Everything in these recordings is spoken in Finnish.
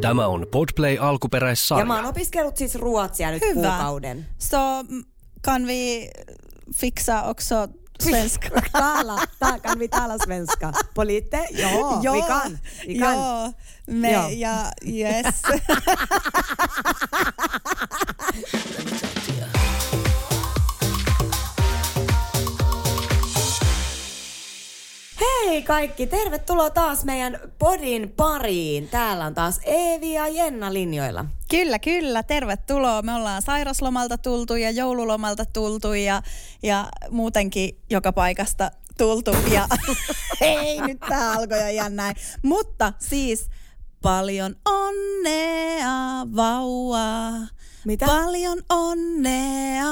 Tämä on Podplay alkuperäissarja. Ja mä oon opiskellut siis ruotsia nyt Hyvä. kuukauden. Så mm, kan vi fixa också svenska? Tala, ta, kan vi tala svenska? På lite? Ja, vi kan. Vi kan. Ja, me, Ja. ja, yes. Hei kaikki, tervetuloa taas meidän podin pariin. Täällä on taas Eevi ja Jenna linjoilla. Kyllä, kyllä. Tervetuloa. Me ollaan sairaslomalta tultu ja joululomalta tultu ja, ja muutenkin joka paikasta tultu. Ja ei, nyt tää alkoi jo ihan näin. Mutta siis paljon onnea vauva. Mitä? Paljon onnea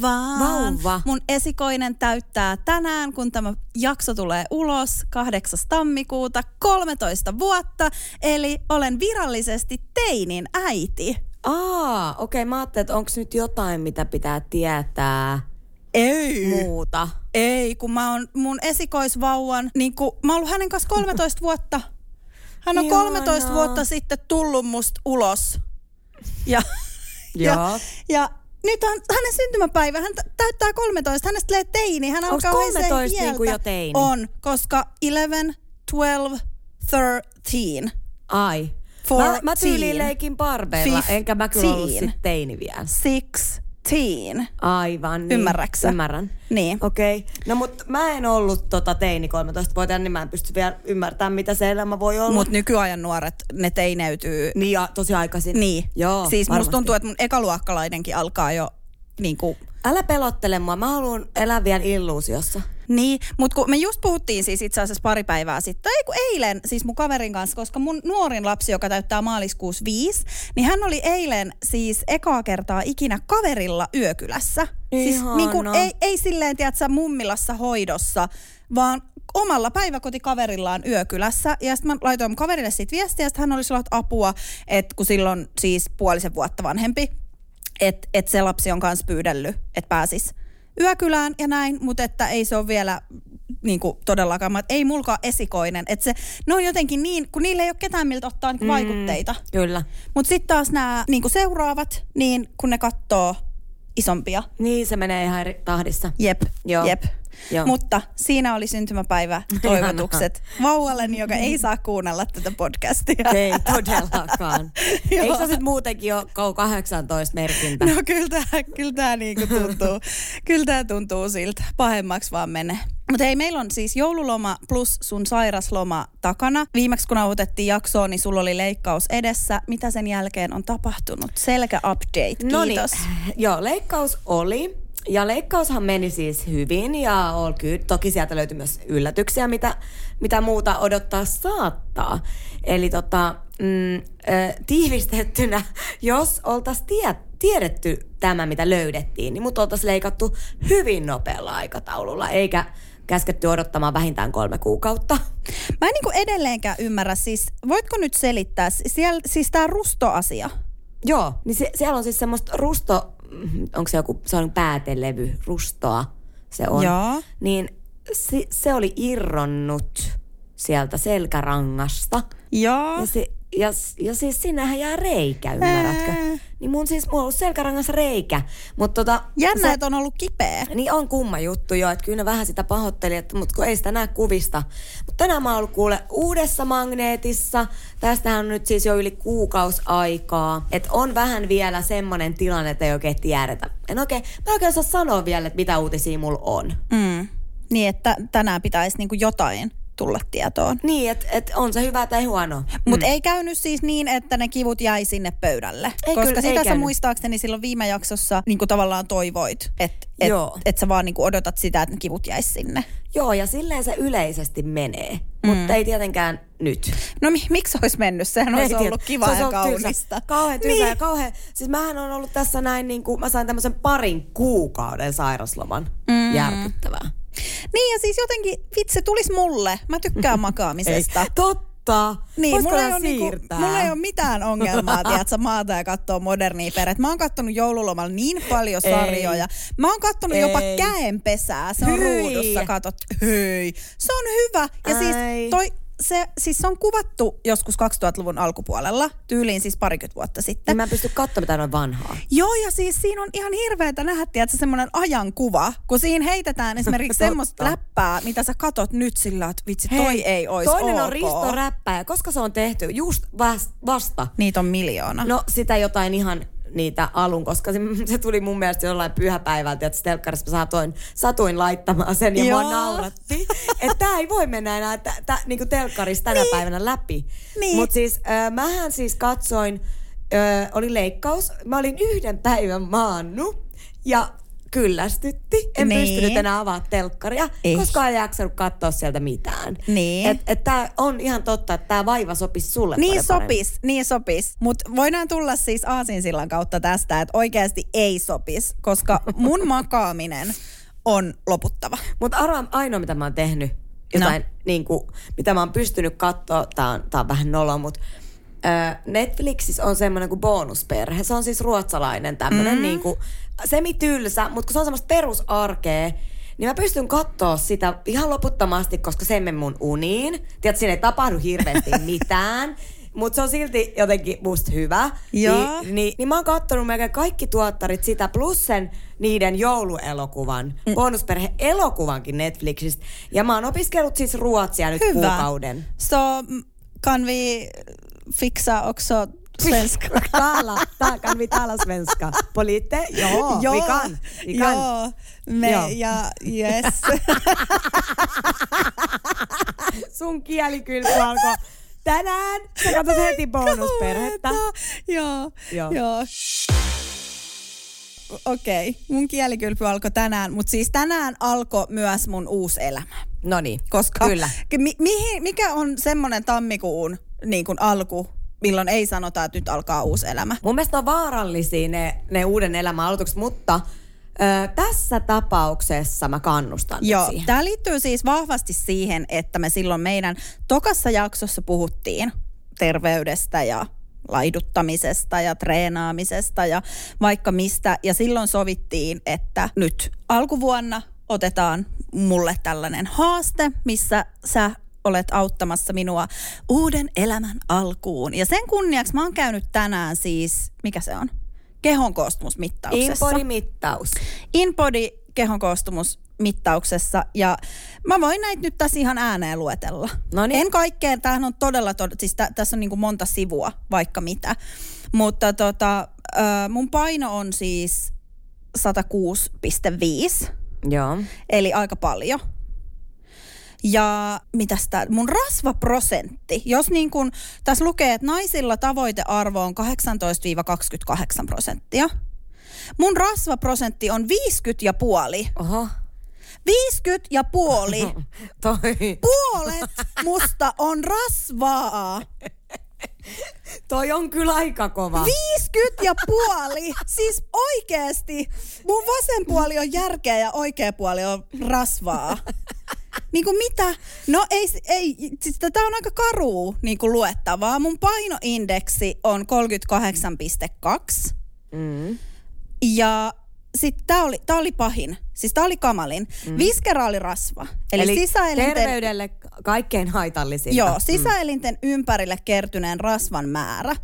vaan. Vauva. Mun esikoinen täyttää tänään, kun tämä jakso tulee ulos 8. tammikuuta 13 vuotta. Eli olen virallisesti teinin äiti. Aa, okei, okay, mä ajattelin, että onko nyt jotain, mitä pitää tietää Ei. muuta. Ei, kun mä oon mun esikoisvauvan, niin kun, mä oon ollut hänen kanssa 13 vuotta. Hän on Ihanaa. 13 vuotta sitten tullut musta ulos. Ja, ja, Joo. ja nyt on hänen syntymäpäivä. Hän tä- täyttää 13. Hänestä tulee teini. Hän Onks alkaa haisee 13 niinku hieltä. jo teini? On, koska 11, 12, 13. Ai. Mä, mä 14, tyyliin leikin barbeilla, enkä mä kyllä ollut 15. sit teini vielä. 16. Aivan. Niin. Ymmärräksä? Ymmärrän. Niin. Okei. Okay. No mut mä en ollut tota teini 13-vuotiaana, niin mä en pysty vielä ymmärtämään, mitä se elämä voi olla. Mutta nykyajan nuoret, ne teineytyy Niin ja tosi aikaisin. Niin. Joo, siis varmasti. musta tuntuu, että mun ekaluokkalainenkin alkaa jo niin kuin, Älä pelottele mua, mä haluan elää vielä illuusiossa. niin, mutta kun me just puhuttiin siis itse asiassa pari päivää sitten, tai kun eilen siis mun kaverin kanssa, koska mun nuorin lapsi, joka täyttää maaliskuussa viisi, niin hän oli eilen siis ekaa kertaa ikinä kaverilla yökylässä. Siis Ihana. niin kuin, ei, ei silleen, tiedätkö, mummilassa hoidossa, vaan omalla päiväkotikaverillaan yökylässä. Ja sitten mä laitoin kaverille siitä viestiä, että hän olisi ollut apua, että kun silloin siis puolisen vuotta vanhempi, että et se lapsi on kanssa pyydellyt, että pääsis yökylään ja näin, mutta että ei se ole vielä niin kuin todellakaan, että ei mulkaan esikoinen. Että se, ne on jotenkin niin, kun niillä ei ole ketään miltä ottaa niin vaikutteita. Kyllä. Mutta sitten taas nämä niin seuraavat, niin kun ne katsoo isompia, Niin se menee ihan eri tahdissa. jep, Joo. jep. Joo. Mutta siinä oli syntymäpäivä toivotukset vauvalleni, joka ei saa kuunnella tätä podcastia. Ei todellakaan. Joo. Eikö se sitten muutenkin ole K18 merkintä? No kyllä tämä kyllä tää niinku tuntuu, kyllä tää tuntuu siltä. Pahemmaksi vaan menee. Mutta hei, meillä on siis joululoma plus sun sairasloma takana. Viimeksi kun nauhoitettiin jaksoa, niin sulla oli leikkaus edessä. Mitä sen jälkeen on tapahtunut? Selkä update, kiitos. No niin, joo, leikkaus oli. Ja leikkaushan meni siis hyvin ja ol, kyllä, toki sieltä löytyi myös yllätyksiä, mitä, mitä muuta odottaa saattaa. Eli tota, mm, äh, tiivistettynä, jos oltaisiin tie, tiedetty tämä, mitä löydettiin, niin mut oltaisiin leikattu hyvin nopealla aikataululla, eikä käsketty odottamaan vähintään kolme kuukautta. Mä en niinku edelleenkään ymmärrä, siis voitko nyt selittää, siellä, siis tämä rustoasia. Joo, niin se, siellä on siis semmoista rusto, onko se joku, se on päätelevy, rustoa se on. Joo. Niin se, se oli irronnut sieltä selkärangasta. Joo. Ja, se, ja, ja siis sinnehän jää reikä, ymmärrätkö? Ää. Niin mun siis, mulla on ollut selkärangassa reikä. Mutta tota, Jännä, se- että on ollut kipeä. niin on kumma juttu jo, että kyllä ne vähän sitä pahoitteli, että, mutta kun ei sitä näe kuvista. Mutta tänään mä oon ollut kuule uudessa magneetissa. Tästähän on nyt siis jo yli kuukausi aikaa. Että on vähän vielä semmoinen tilanne, että ei oikein tiedetä. En oikein, mä en oikein osaa sanoa vielä, että mitä uutisia mulla on. Mm. Niin, että tänään pitäisi niinku jotain tulla tietoon. Niin, että et on se hyvä tai huono. Mutta ei käynyt siis niin, että ne kivut jäi sinne pöydälle. Ei Koska kyllä- ei sitä sä käynyt. muistaakseni silloin viime jaksossa niin tavallaan toivoit, että et, Joo. et sä vaan niin odotat sitä, että ne kivut jäis sinne. Joo, ja silleen se yleisesti menee. mutta ei tietenkään nyt. No mi- miksi olisi mennyt? Sehän olisi Ei ollut tiedä. kiva ja tylsä. kaunista. Kauhean tylsä Niin. ja kauhean... Siis mähän on ollut tässä näin niin kuin, mä sain tämmöisen parin kuukauden sairasloman. Mm. Järkyttävää. Niin ja siis jotenkin, vitsi, tulis mulle. Mä tykkään makaamisesta. Ei. Totta. Niin, Voisiko mulla ei, ole niinku, mulla ei ole mitään ongelmaa, tiedätkö, maata ja katsoa modernia perhettä. Mä oon kattonut joululomalla niin paljon Ei. sarjoja. Mä oon kattonut jopa Ei. käenpesää. Se on Hyi. ruudussa, katot. Hei. Se on hyvä. Ja siis Ai. toi, se, siis se on kuvattu joskus 2000-luvun alkupuolella, tyyliin siis parikymmentä vuotta sitten. Niin mä en pysty katsomaan mitään noin vanhaa. Joo, ja siis siinä on ihan hirveätä nähdä, että semmoinen ajankuva, kun siinä heitetään esimerkiksi semmoista läppää, mitä sä katot nyt sillä, että vitsi, toi ei olisi Toinen ok. on Risto Räppäjä. Koska se on tehty? Just vas- vasta. Niitä on miljoona. No sitä jotain ihan niitä alun, koska se, se tuli mun mielestä jollain pyhäpäivältä, että telkkarissa mä satuin, satuin laittamaan sen ja Joo. mua nauratti. Että tää ei voi mennä enää tä, tä, niinku telkkarissa tänä niin. päivänä läpi. Niin. Mutta siis äh, mähän siis katsoin, äh, oli leikkaus, mä olin yhden päivän maannut ja kyllästytti. En Niin. pystynyt enää avaa telkkaria, Ei. koska en jaksanut katsoa sieltä mitään. Niin. Et, et tää on ihan totta, että tämä vaiva sopisi sulle Niin sopis, niin sopis. Mutta voidaan tulla siis Aasinsillan kautta tästä, että oikeasti ei sopis, koska mun makaaminen on loputtava. Mutta arvaa ainoa, mitä mä oon tehnyt, jotain, no. niin kuin, mitä mä oon pystynyt katsoa, tää on, tää on vähän nolo, mutta Netflixissä on semmoinen kuin bonusperhe. Se on siis ruotsalainen tämmöinen mm. niin kuin, semitylsä, mutta kun se on semmoista perusarkea, niin mä pystyn katsoa sitä ihan loputtomasti, koska se ei mene mun uniin. Tiedätkö, siinä ei tapahdu hirveästi mitään. Mutta se on silti jotenkin musta hyvä. Joo. Niin, niin, niin mä oon kattonut melkein kaikki tuottarit sitä, plus sen niiden jouluelokuvan, mm. bonusperhe-elokuvankin Netflixistä. Ja mä oon opiskellut siis ruotsia nyt Hyvä. kuukauden. So, kan vi fixa också svenska? Tala, ta, kan vi tala svenska? På lite? Joo, vi kan. Vi kan. Joo, me, Joo. ja yes. Sun kielikylpy alkoi tänään. Sä katsot heti bonusperhettä. Joo, Joo. joo. Okei, okay. mun kielikylpy alkoi tänään, mutta siis tänään alkoi myös mun uusi elämä. No niin, Koska Kyllä. Mi- mihin, mikä on semmoinen tammikuun niin kuin alku, milloin ei sanota, että nyt alkaa uusi elämä? Mun mielestä on vaarallisia ne, ne uuden elämän aloitukset, mutta ö, tässä tapauksessa mä kannustan nyt Joo, siihen. tämä liittyy siis vahvasti siihen, että me silloin meidän tokassa jaksossa puhuttiin terveydestä ja laiduttamisesta ja treenaamisesta ja vaikka mistä. Ja silloin sovittiin, että nyt alkuvuonna otetaan mulle tällainen haaste, missä sä olet auttamassa minua uuden elämän alkuun. Ja sen kunniaksi mä oon käynyt tänään siis, mikä se on? Kehon koostumusmittauksessa. Inpodi-mittaus. InBody kehon koostumusmittauksessa ja mä voin näitä nyt tässä ihan ääneen luetella. Noniin. En kaikkeen, tämähän on todella, todella siis tä, tässä on niin kuin monta sivua, vaikka mitä. Mutta tota, ö, mun paino on siis 106,5, Joo. eli aika paljon. Ja mitäs tää, mun rasvaprosentti, jos niin kun, tässä lukee, että naisilla tavoitearvo on 18-28 prosenttia. Mun rasvaprosentti on 50 ja puoli. Oho. 50 ja puoli. Toi. Puolet musta on rasvaa. Toi on kyllä aika kova. 50 ja puoli. Siis oikeesti. Mun vasen puoli on järkeä ja oikea puoli on rasvaa. Niin kuin mitä? No ei, ei siis tää on aika karuu niin kuin luettavaa. Mun painoindeksi on 38,2. Mm. Ja sitten tää oli, tää oli pahin. Siis tää oli kamalin. Mm. Viskeraalirasva. Eli, Eli sisäelinten... terveydelle kaikkein haitallisinta. Joo, sisäelinten ympärille kertyneen rasvan määrä.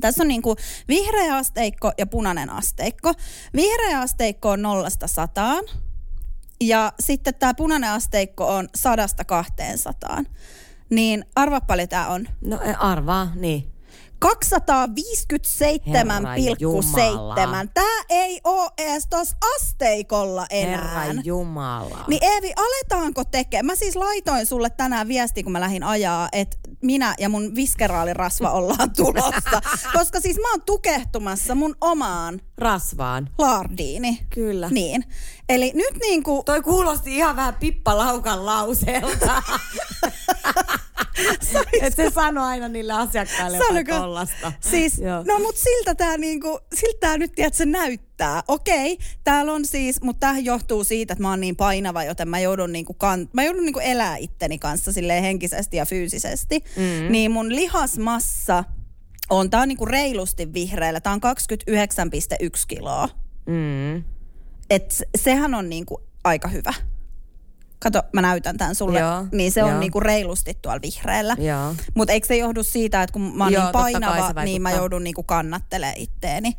Tässä on niinku vihreä asteikko ja punainen asteikko. Vihreä asteikko on nollasta sataan. Ja sitten tämä punainen asteikko on sadasta kahteen sataan. Niin arva paljon tämä on. No en arvaa, niin. 257,7. Tää ei oo edes tos asteikolla enää. Herra Jumala. Niin Eevi, aletaanko tekemään? Mä siis laitoin sulle tänään viesti, kun mä lähdin ajaa, että minä ja mun viskeraalirasva ollaan tulossa. Koska siis mä oon tukehtumassa mun omaan Rasvaan. laardiini. Kyllä. Niin. Eli nyt niinku... Toi kuulosti ihan vähän Pippa Laukan lauseelta. Et se sano aina niille asiakkaille Sanoiko? tollasta. Siis, Joo. no mut siltä tää niinku, siltä tää nyt tiedät, se näyttää. Okei, täällä on siis, mutta tämähän johtuu siitä, että mä oon niin painava, joten mä joudun niinku, kan, mä joudun niinku elää itteni kanssa silleen henkisesti ja fyysisesti. Mm. Niin mun lihasmassa on, tää on niinku reilusti vihreällä, tää on 29,1 kiloa. Mm. Et se- sehän on niinku aika hyvä. Kato, mä näytän tämän sulle. Joo, niin se on joo. niinku reilusti tuolla vihreällä. Mutta eikö se johdu siitä, että kun mä oon Joo, niin painava, niin mä joudun niinku kannattelemaan itteeni.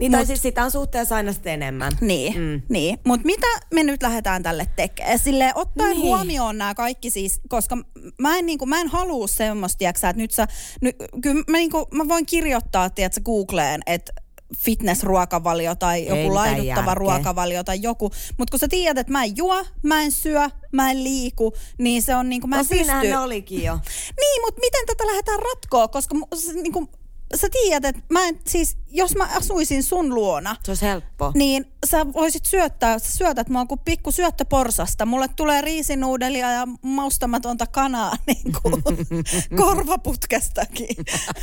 Niin, tai siis sitä on suhteessa aina sitten enemmän. Niin, Mm. niin. Mutta mitä me nyt lähdetään tälle tekemään? Silleen ottaen Niin. huomioon nämä kaikki siis, koska mä en, niinku, mä en halua semmoista, tiiäksä, että nyt sä, nyt, kyllä mä, niinku, mä voin kirjoittaa, tiedätkö, Googleen, että fitnessruokavalio tai joku laiduttava järkeä. ruokavalio tai joku. Mutta kun sä tiedät, että mä en juo, mä en syö, mä en liiku, niin se on niinku, mä No en pysty. olikin jo. Niin, mutta miten tätä lähdetään ratkoa, koska s- niinku, sä tiedät, että mä en, siis, jos mä asuisin sun luona, Se olisi helppo. niin sä voisit syöttää, sä syötät mua kuin pikku syöttöporsasta. Mulle tulee riisinuudelia ja maustamatonta kanaa niin kuin korvaputkestakin.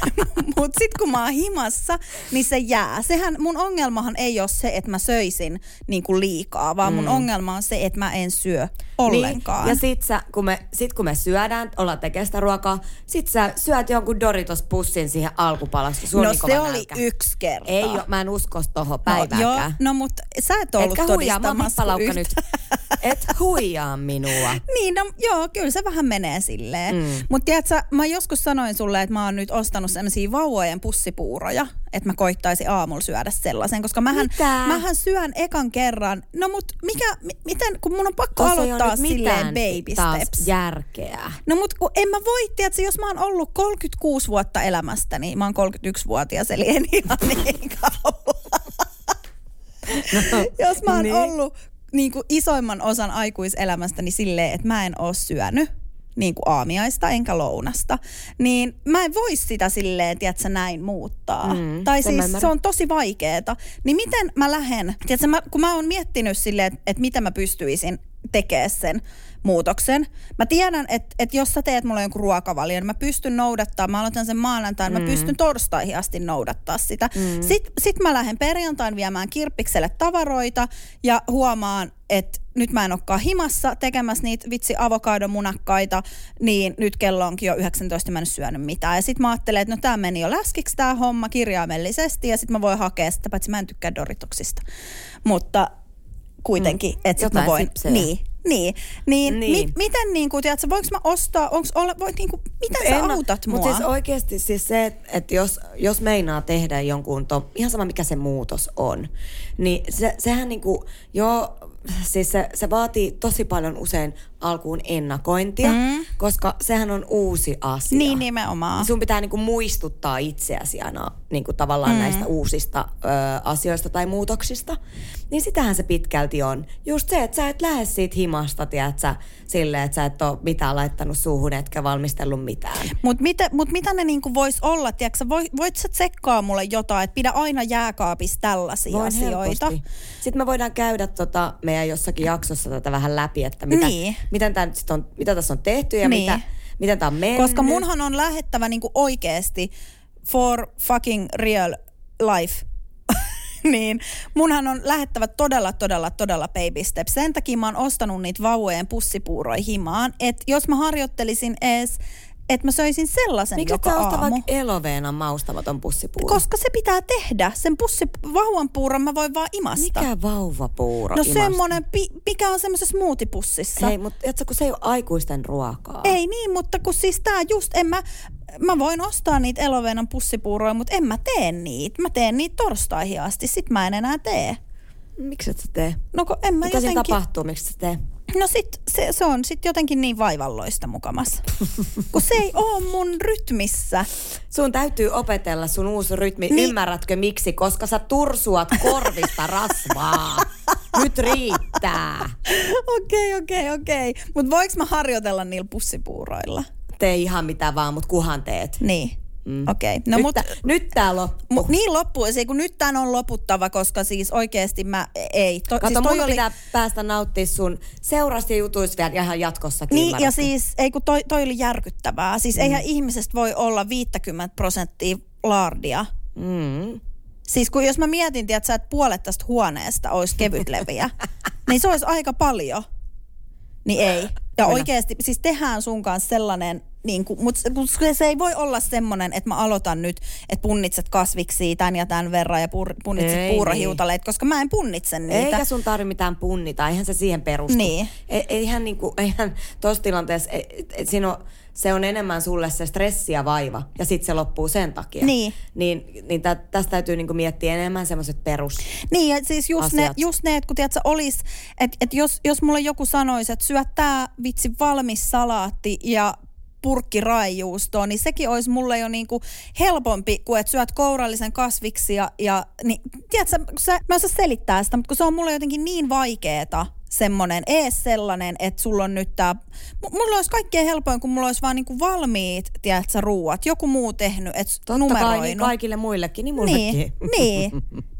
Mutta sitten kun mä oon himassa, niin se jää. Sehän mun ongelmahan ei ole se, että mä söisin niin kuin liikaa, vaan mun ongelma on se, että mä en syö ollenkaan. Niin, ja sit, sä, kun me, sit kun me syödään, ollaan tekemään sitä ruokaa, sit sä syöt jonkun Doritos-pussin siihen alkupalaksi. No niin se oli nälkä. yksi kerta. Ei oo, mä en usko tohon no, joo, päiväänkään. no mutta sä et ollut Etkä huijaa, todistamassa kuin nyt. Et huijaa minua. Niin, no joo, kyllä se vähän menee silleen. Mm. Mutta tiedätkö, mä joskus sanoin sulle, että mä oon nyt ostanut sellaisia vauvojen pussipuuroja, että mä koittaisin aamulla syödä sellaisen, koska mähän, Mitä? mähän syön ekan kerran. No mut mikä, mi, miten, kun mun on pakko oo aloittaa silleen baby taas steps. järkeä. No mut kun en mä voi, tiedätkö, jos mä oon ollut 36 vuotta elämästäni, mä oon 31-vuotias, eli en ihan niin kauan. jos mä oon niin. niin. ollut niin kuin isoimman osan aikuiselämästäni silleen, että mä en oo syönyt niin kuin aamiaista enkä lounasta, niin mä en voi sitä silleen, tiedätkö, näin muuttaa. Mm, tai siis se on tosi vaikeeta. Niin miten mä lähden, tiedätkö, mä, kun mä oon miettinyt silleen, että, että miten mä pystyisin tekemään sen muutoksen. Mä tiedän, että, että jos sä teet mulle jonkun ruokavalion, niin mä pystyn noudattaa, mä aloitan sen maanantaina, mm. mä pystyn torstaihin asti noudattaa sitä. Mm. Sitten sit mä lähden perjantain viemään kirppikselle tavaroita ja huomaan, että nyt mä en olekaan himassa tekemässä niitä vitsi avokadomunakkaita, niin nyt kello onkin jo 19, mä en syönyt mitään. Ja sit mä ajattelen, että no tää meni jo läskiksi tää homma kirjaimellisesti ja sit mä voin hakea sitä, paitsi mä en tykkää Doritoksista. Mutta kuitenkin, mm. että sit mä Jotain voin. sipsejä. Niin, niin. Niin, Niin. niin. Mit, miten niin kuin, tiedätkö, voinko mä ostaa, onks ole, voit niin kuin, miten sä autat mua? Mutta siis oikeasti siis se, että et jos, jos meinaa tehdä jonkun, to, ihan sama mikä se muutos on, niin se, sehän niinku, joo, siis se, se vaatii tosi paljon usein alkuun ennakointia, mm. koska sehän on uusi asia. Niin nimenomaan. Sun pitää niinku muistuttaa itseäsi aina niinku tavallaan mm. näistä uusista ö, asioista tai muutoksista. Niin sitähän se pitkälti on. Just se, että sä et lähde siitä himasta, tiedätkö, silleen, että sä et ole mitään laittanut suuhun etkä valmistellut mitään. Mutta mitä, mut mitä ne niinku vois olla? Tiedätkö, voit, voit sä tsekkaa mulle jotain, että pidä aina jääkaapissa tällaisia Voin asioita? helposti. Sitten me voidaan käydä tota meidän jossakin jaksossa tätä vähän läpi, että mitä, Niin. Miten tää nyt sit on, mitä tässä on tehty ja Niin. mitä, miten tämä on mennyt. Koska munhan on lähettävä niinku oikeesti for fucking real life. niin munhan on lähettävä todella, todella, todella baby steps. Sen takia mä oon ostanut niitä vauvojen pussipuuroja himaan. Että jos mä harjoittelisin ees, että mä söisin sellaisen Miksi joka aamu. vaikka eloveenan maustamaton pussipuuro? Koska se pitää tehdä. Sen pussi, vauvan puuron mä voin vaan imasta. Mikä vauvapuuro No imasta? semmonen, pi, mikä on semmoisessa smoothie-pussissa. Hei, mutta tiedätkö, kun se ei ole aikuisten ruokaa. Ei niin, mutta kun siis tää just, en mä, mä voin ostaa niitä eloveenan pussipuuroja, mutta en mä tee niitä. Mä teen niitä torstaihin asti, sit mä en enää tee. Miksi et sä tee? No kun en mä Mitä jotenkin... tapahtuu, miksi sä tee? No sit se, se on sit jotenkin niin vaivalloista mukamas. Kun se ei oo mun rytmissä. Sun täytyy opetella sun uusi rytmi. Niin. Ymmärrätkö miksi? Koska sä tursuat korvista rasvaa. Nyt riittää. Okei, okei, okei. Mut voiko mä harjoitella niillä pussipuuroilla? Tee ihan mitä vaan, mut kuhan teet. Niin. Mm. Okei. No nyt, mut, nyt tää loppuu. mut niin loppuu. Se, kun nyt tän on loputtava, koska siis oikeesti mä ei. To, Kato, siis toi mun oli, pitää päästä nauttia sun seurasta jutuista vielä ihan jatkossakin. Niin, ja siis, ei kun toi, toi oli järkyttävää. Siis mm. eihän ihmisestä voi olla 50 prosenttia laardia. Mm. Siis kun jos mä mietin, että sä et puolet tästä huoneesta olisi kevytleviä, niin se olisi aika paljon. Niin ei. Ja Kyllä. oikeasti, siis tehdään sun kanssa sellainen, niin kuin, mutta se, se ei voi olla semmoinen, että mä aloitan nyt, että punnitset kasviksi tämän ja tämän verran ja pur, punnitset Ei, puurohiutaleet, koska mä en punnitse niitä. Eikä sun tarvi mitään punnita, eihän se siihen perustu. Niin. E- Eihän, niinku, eihän tuossa tilanteessa, e- et siinä on, se on enemmän sulle se stressi ja vaiva, ja sitten se loppuu sen takia. Niin. Niin, niin tä, tästä täytyy niinku miettiä enemmän semmoiset perus. Niin, ja siis just ne, asiat. just ne, että kun tiedät, olis, että et jos, jos mulle joku sanoisi, että syö tää vitsi valmis salaatti ja purkki raijuustoa, niin sekin olisi mulle jo niinku helpompi kuin että syöt kourallisen kasviksi ja, niin, tiedätkö, sä, mä en osaa selittää sitä, mutta kun se on mulle jotenkin niin vaikeeta semmoinen, ees sellainen, että sulla on nyt tää, mulla olisi kaikkein helpoin, kun mulla olisi vaan niinku valmiit, tiedätkö, ruuat, joku muu tehnyt, että Totta numeroinut. kai niin kaikille muillekin, niin mullekin. Niin, niin,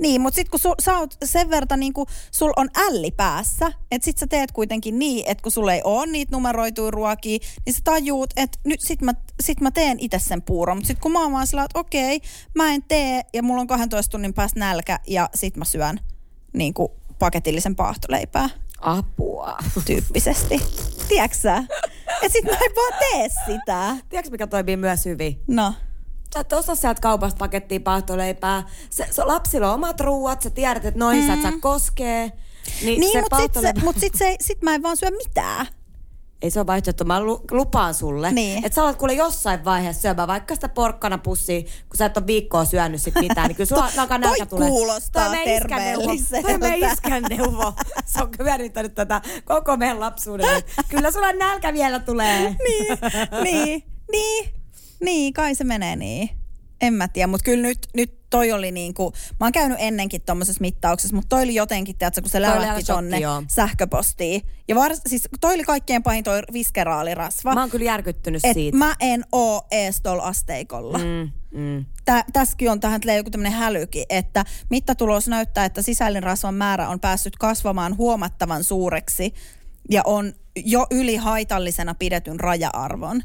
niin mutta sitten kun sul, sä oot sen verran, niin kun sul on älli päässä, että sit sä teet kuitenkin niin, että kun sulla ei ole niitä numeroituja ruokia, niin sä tajuut, että nyt sit mä, sit mä teen itse sen puuron. Mutta sitten kun mä oon vaan sillä, että okei, mä en tee ja mulla on 12 tunnin päästä nälkä ja sit mä syön niin kuin paketillisen paahtoleipää Apua. tyyppisesti. Tiedätkö? Ja sit mä en vaan tee sitä. Tiedätkö mikä toimii myös hyvin? No. Sä et osaa sieltä kaupasta pakettia paahtoleipää. Se, se, lapsilla on omat ruuat, sä tiedät, että noihin mm. sä et saa koskee. Niin, Niin, mutta sit, se, mut sit, se, sit mä en vaan syö mitään. Ei se ole vaihtoehto, mä lu- lupaan sulle. Niin. Että sä alat kuule jossain vaiheessa syömään vaikka sitä porkkana pussia, kun sä et ole viikkoa syönyt sit mitään, niin kyllä sulla alkaa nälkä tulee. kuulostaa Toi terveelliseltä. Toi meidän iskän neuvo. Se on hyödyntänyt tätä koko meidän lapsuuden. Kyllä sulla nälkä vielä tulee. niin, niin, niin, niin, kai se menee niin. En mä tiedä, mutta kyllä nyt, nyt toi oli niinku, mä oon käynyt ennenkin tommosessa mittauksessa, mutta toi oli jotenkin, tiedätkö, kun se aivan tonne joo. sähköpostiin. Ja vars, siis toi oli kaikkein pahin toi viskeraalirasva. Mä oon kyllä järkyttynyt et siitä. mä en oo ees tuolla asteikolla. Mm. Mm. Tä, tässäkin on tähän tulee joku tämmöinen hälyki, että mittatulos näyttää, että sisällinen rasvan määrä on päässyt kasvamaan huomattavan suureksi ja on jo yli haitallisena pidetyn raja-arvon.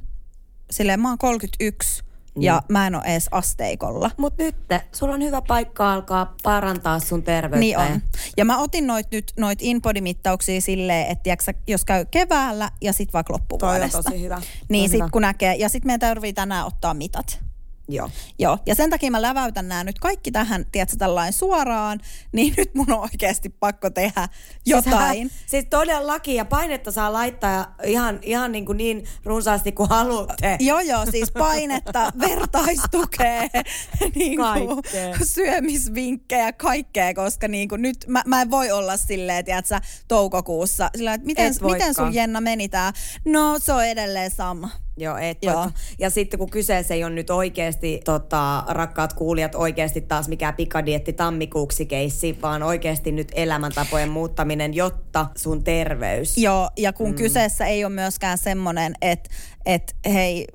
Silleen mä oon 31 ja mä en ole edes asteikolla. Mut nyt sulla on hyvä paikka alkaa parantaa sun terveyttä. Niin ja- on. Ja mä otin noit nyt noit InBody-mittauksia silleen, että tiiäksä, jos käy keväällä ja sit vaikka Toi loppuvuodesta. on tosi hyvä. Niin Toi sit hyvä. kun näkee, ja sit meidän tarvii tänään ottaa mitat. Joo. Joo, ja sen takia mä läväytän nämä nyt kaikki tähän, tiedätkö, tällainen suoraan, niin nyt mun on oikeasti pakko tehdä jotain. Siis, siis todellakin, ja painetta saa laittaa ihan, ihan niin, kuin niin runsaasti kuin haluatte. Joo, joo, siis painetta, vertaistukea, niin kuin Kaikkea. syömisvinkkejä, kaikkea, koska niin kuin nyt mä, mä en voi olla silleen, tiedätkö, toukokuussa, sillä että miten, miten sun. Jenna meni tää? No se on edelleen sama. Joo, et Joo. Ja sitten kun kyseessä ei ole nyt oikeasti, tota, rakkaat kuulijat, oikeasti taas mikään pikadietti tammikuuksi keissi, vaan oikeasti nyt elämäntapojen muuttaminen, jotta sun terveys. Joo, ja kun mm. kyseessä ei ole myöskään semmoinen, että et, hei,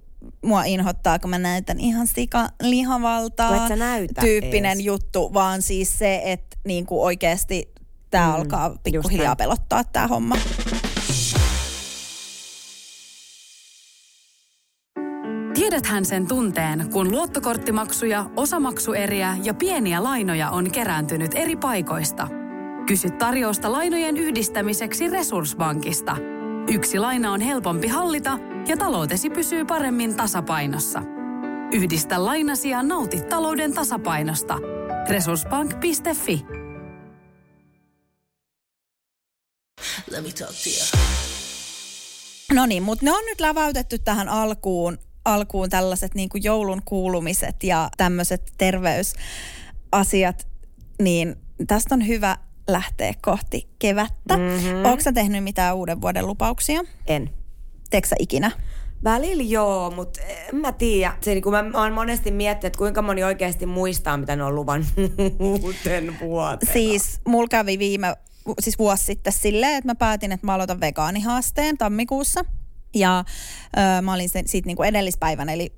mua inhottaa, kun mä näytän ihan sika näytä tyyppinen ees. juttu, vaan siis se, että niinku oikeasti tämä mm, alkaa pikkuhiljaa pelottaa tämä homma. Tiedäthän sen tunteen, kun luottokorttimaksuja, osamaksueriä ja pieniä lainoja on kerääntynyt eri paikoista. Kysy tarjousta lainojen yhdistämiseksi Resurssbankista. Yksi laina on helpompi hallita ja taloutesi pysyy paremmin tasapainossa. Yhdistä lainasi ja nauti talouden tasapainosta. Resurssbank.fi Let me talk to you. No niin, mutta ne on nyt läväytetty tähän alkuun, alkuun tällaiset niin kuin joulun kuulumiset ja tämmöiset terveysasiat, niin tästä on hyvä lähteä kohti kevättä. Mm-hmm. Onko tehnyt mitään uuden vuoden lupauksia? En. Teekö sä ikinä? Välillä joo, mutta en mä tiedä. Se, niin kun mä, mä oon monesti miettinyt, että kuinka moni oikeasti muistaa, mitä ne on luvan uuden vuoteen. Siis mulla kävi viime, siis vuosi sitten silleen, että mä päätin, että mä aloitan vegaanihaasteen tammikuussa. Ja ö, mä olin sen siitä niinku edellispäivän, eli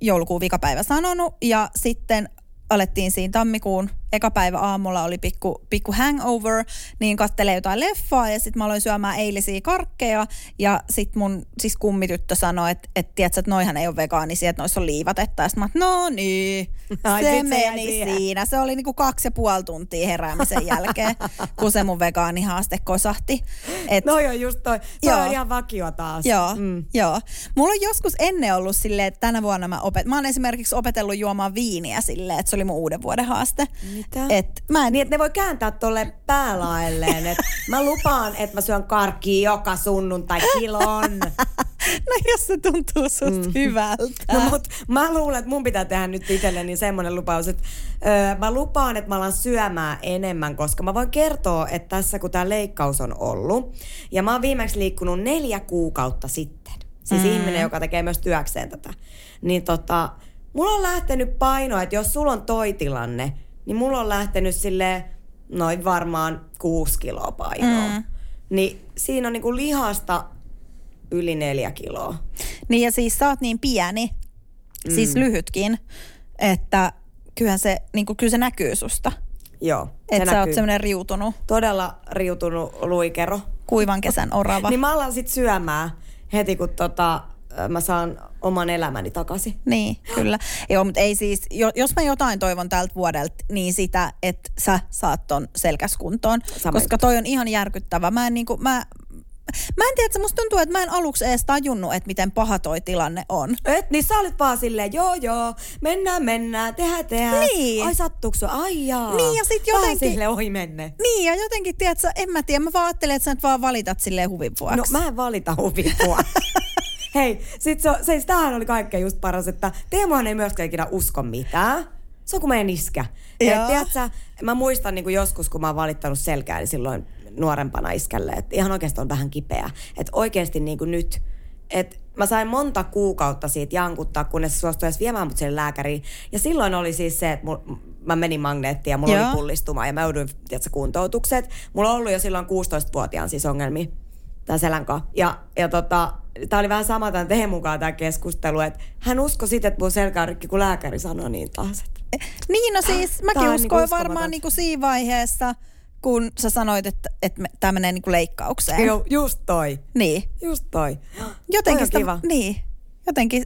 joulukuun vikapäivä sanonut. Ja sitten alettiin siinä tammikuun eka päivä aamulla oli pikku, pikku hangover, niin kattelee jotain leffaa ja sitten mä aloin syömään eilisiä karkkeja ja sitten mun siis kummityttö sanoi, että et, tiedätkö, että noihan ei ole vegaanisia, että noissa on liivatetta. Ja sitten mä no niin, Ai, se sit se meni siihen. siinä. Se oli niinku kaksi ja puoli tuntia heräämisen jälkeen, kun se mun vegaanihaaste kosahti. Et, No joo, just toi. Toi Joo. on ihan vakio taas. Joo, mm. joo. Mulla on joskus ennen ollut silleen, että tänä vuonna mä opet... Mä oon esimerkiksi opetellut juomaan viiniä silleen, että se oli mun uuden vuoden haaste. Mitä? Et mä en... Niin, että ne voi kääntää tolle päälaelleen, että mä lupaan, että mä syön karkkia joka sunnuntai kilon. No jos se tuntuu susta mm. hyvältä. No mut mä luulen, että mun pitää tehdä nyt itselleni semmoinen lupaus, että öö, mä lupaan, että mä alan syömään enemmän, koska mä voin kertoa, että tässä kun tämä leikkaus on ollut, ja mä oon viimeksi liikkunut neljä kuukautta sitten, siis mm. ihminen, joka tekee myös työkseen tätä, niin tota, mulla on lähtenyt paino, että jos sulla on toi tilanne, niin mulla on lähtenyt sille noin varmaan kuusi kiloa painoa. Mm. Niin siinä on niinku lihasta yli neljä kiloa. Niin ja siis sä oot niin pieni, mm. siis lyhytkin, että kyllähän se, niin kyllä se näkyy susta. Joo, Että sä oot semmoinen riutunut todella riutunut luikero. kuivan kesän orava. Niin mä alan sit syömään heti, kun tota, mä saan oman elämäni takaisin. Niin, kyllä. Joo, mutta ei siis, jo- jos mä jotain toivon tältä vuodelta, niin sitä, että sä saat ton selkäs kuntoon. Sama koska juttu. toi on ihan järkyttävä. Mä en niinku, mä, mä en tiedä, että musta tuntuu, että mä en aluksi edes tajunnut, että miten paha toi tilanne on. Et, niin sä olit vaan silleen, joo joo, mennään mennään, tehdään tehdään. Niin. Ai sattuuko? Ai jaa. Niin, ja sit jotenkin- silleen ohi menne. Niin, ja jotenkin, tiedätkö, en mä tiedä, mä vaan ajattelen, että sä nyt vaan valitat silleen huvin vuoksi. No mä en valita huvipua. Hei, sit se, se, tämähän oli kaikkein just paras, että Teemohan ei myöskään ikinä usko mitään. Se on kuin meidän iskä. Et, tiedätkö, mä muistan niin joskus, kun mä oon valittanut selkää, niin silloin nuorempana iskälle, että ihan oikeasti on vähän kipeä. Että oikeasti niin kuin nyt, että mä sain monta kuukautta siitä jankuttaa, kunnes se suostui edes viemään mut sinne lääkäriin. Ja silloin oli siis se, että mul, mä menin magneettiin ja mulla Joo. oli pullistuma ja mä jouduin tiedätkö, kuntoutukset. Mulla on ollut jo silloin 16-vuotiaan siis ongelmia tämän selän. Ja, ja tota, tää oli vähän sama tämän Tehon mukaan tämä keskustelu, että hän uskoi sitten, että mun selkä on rikki, kun lääkäri sanoi niin taas. Että Niin, no siis mäkin on uskoin niinku varmaan niinku siinä vaiheessa, kun sä sanoit, että, että tää menee niinku leikkaukseen. Joo, just toi. Niin. Just toi. Jotenkin Toi sitä, kiva. niin, jotenkin,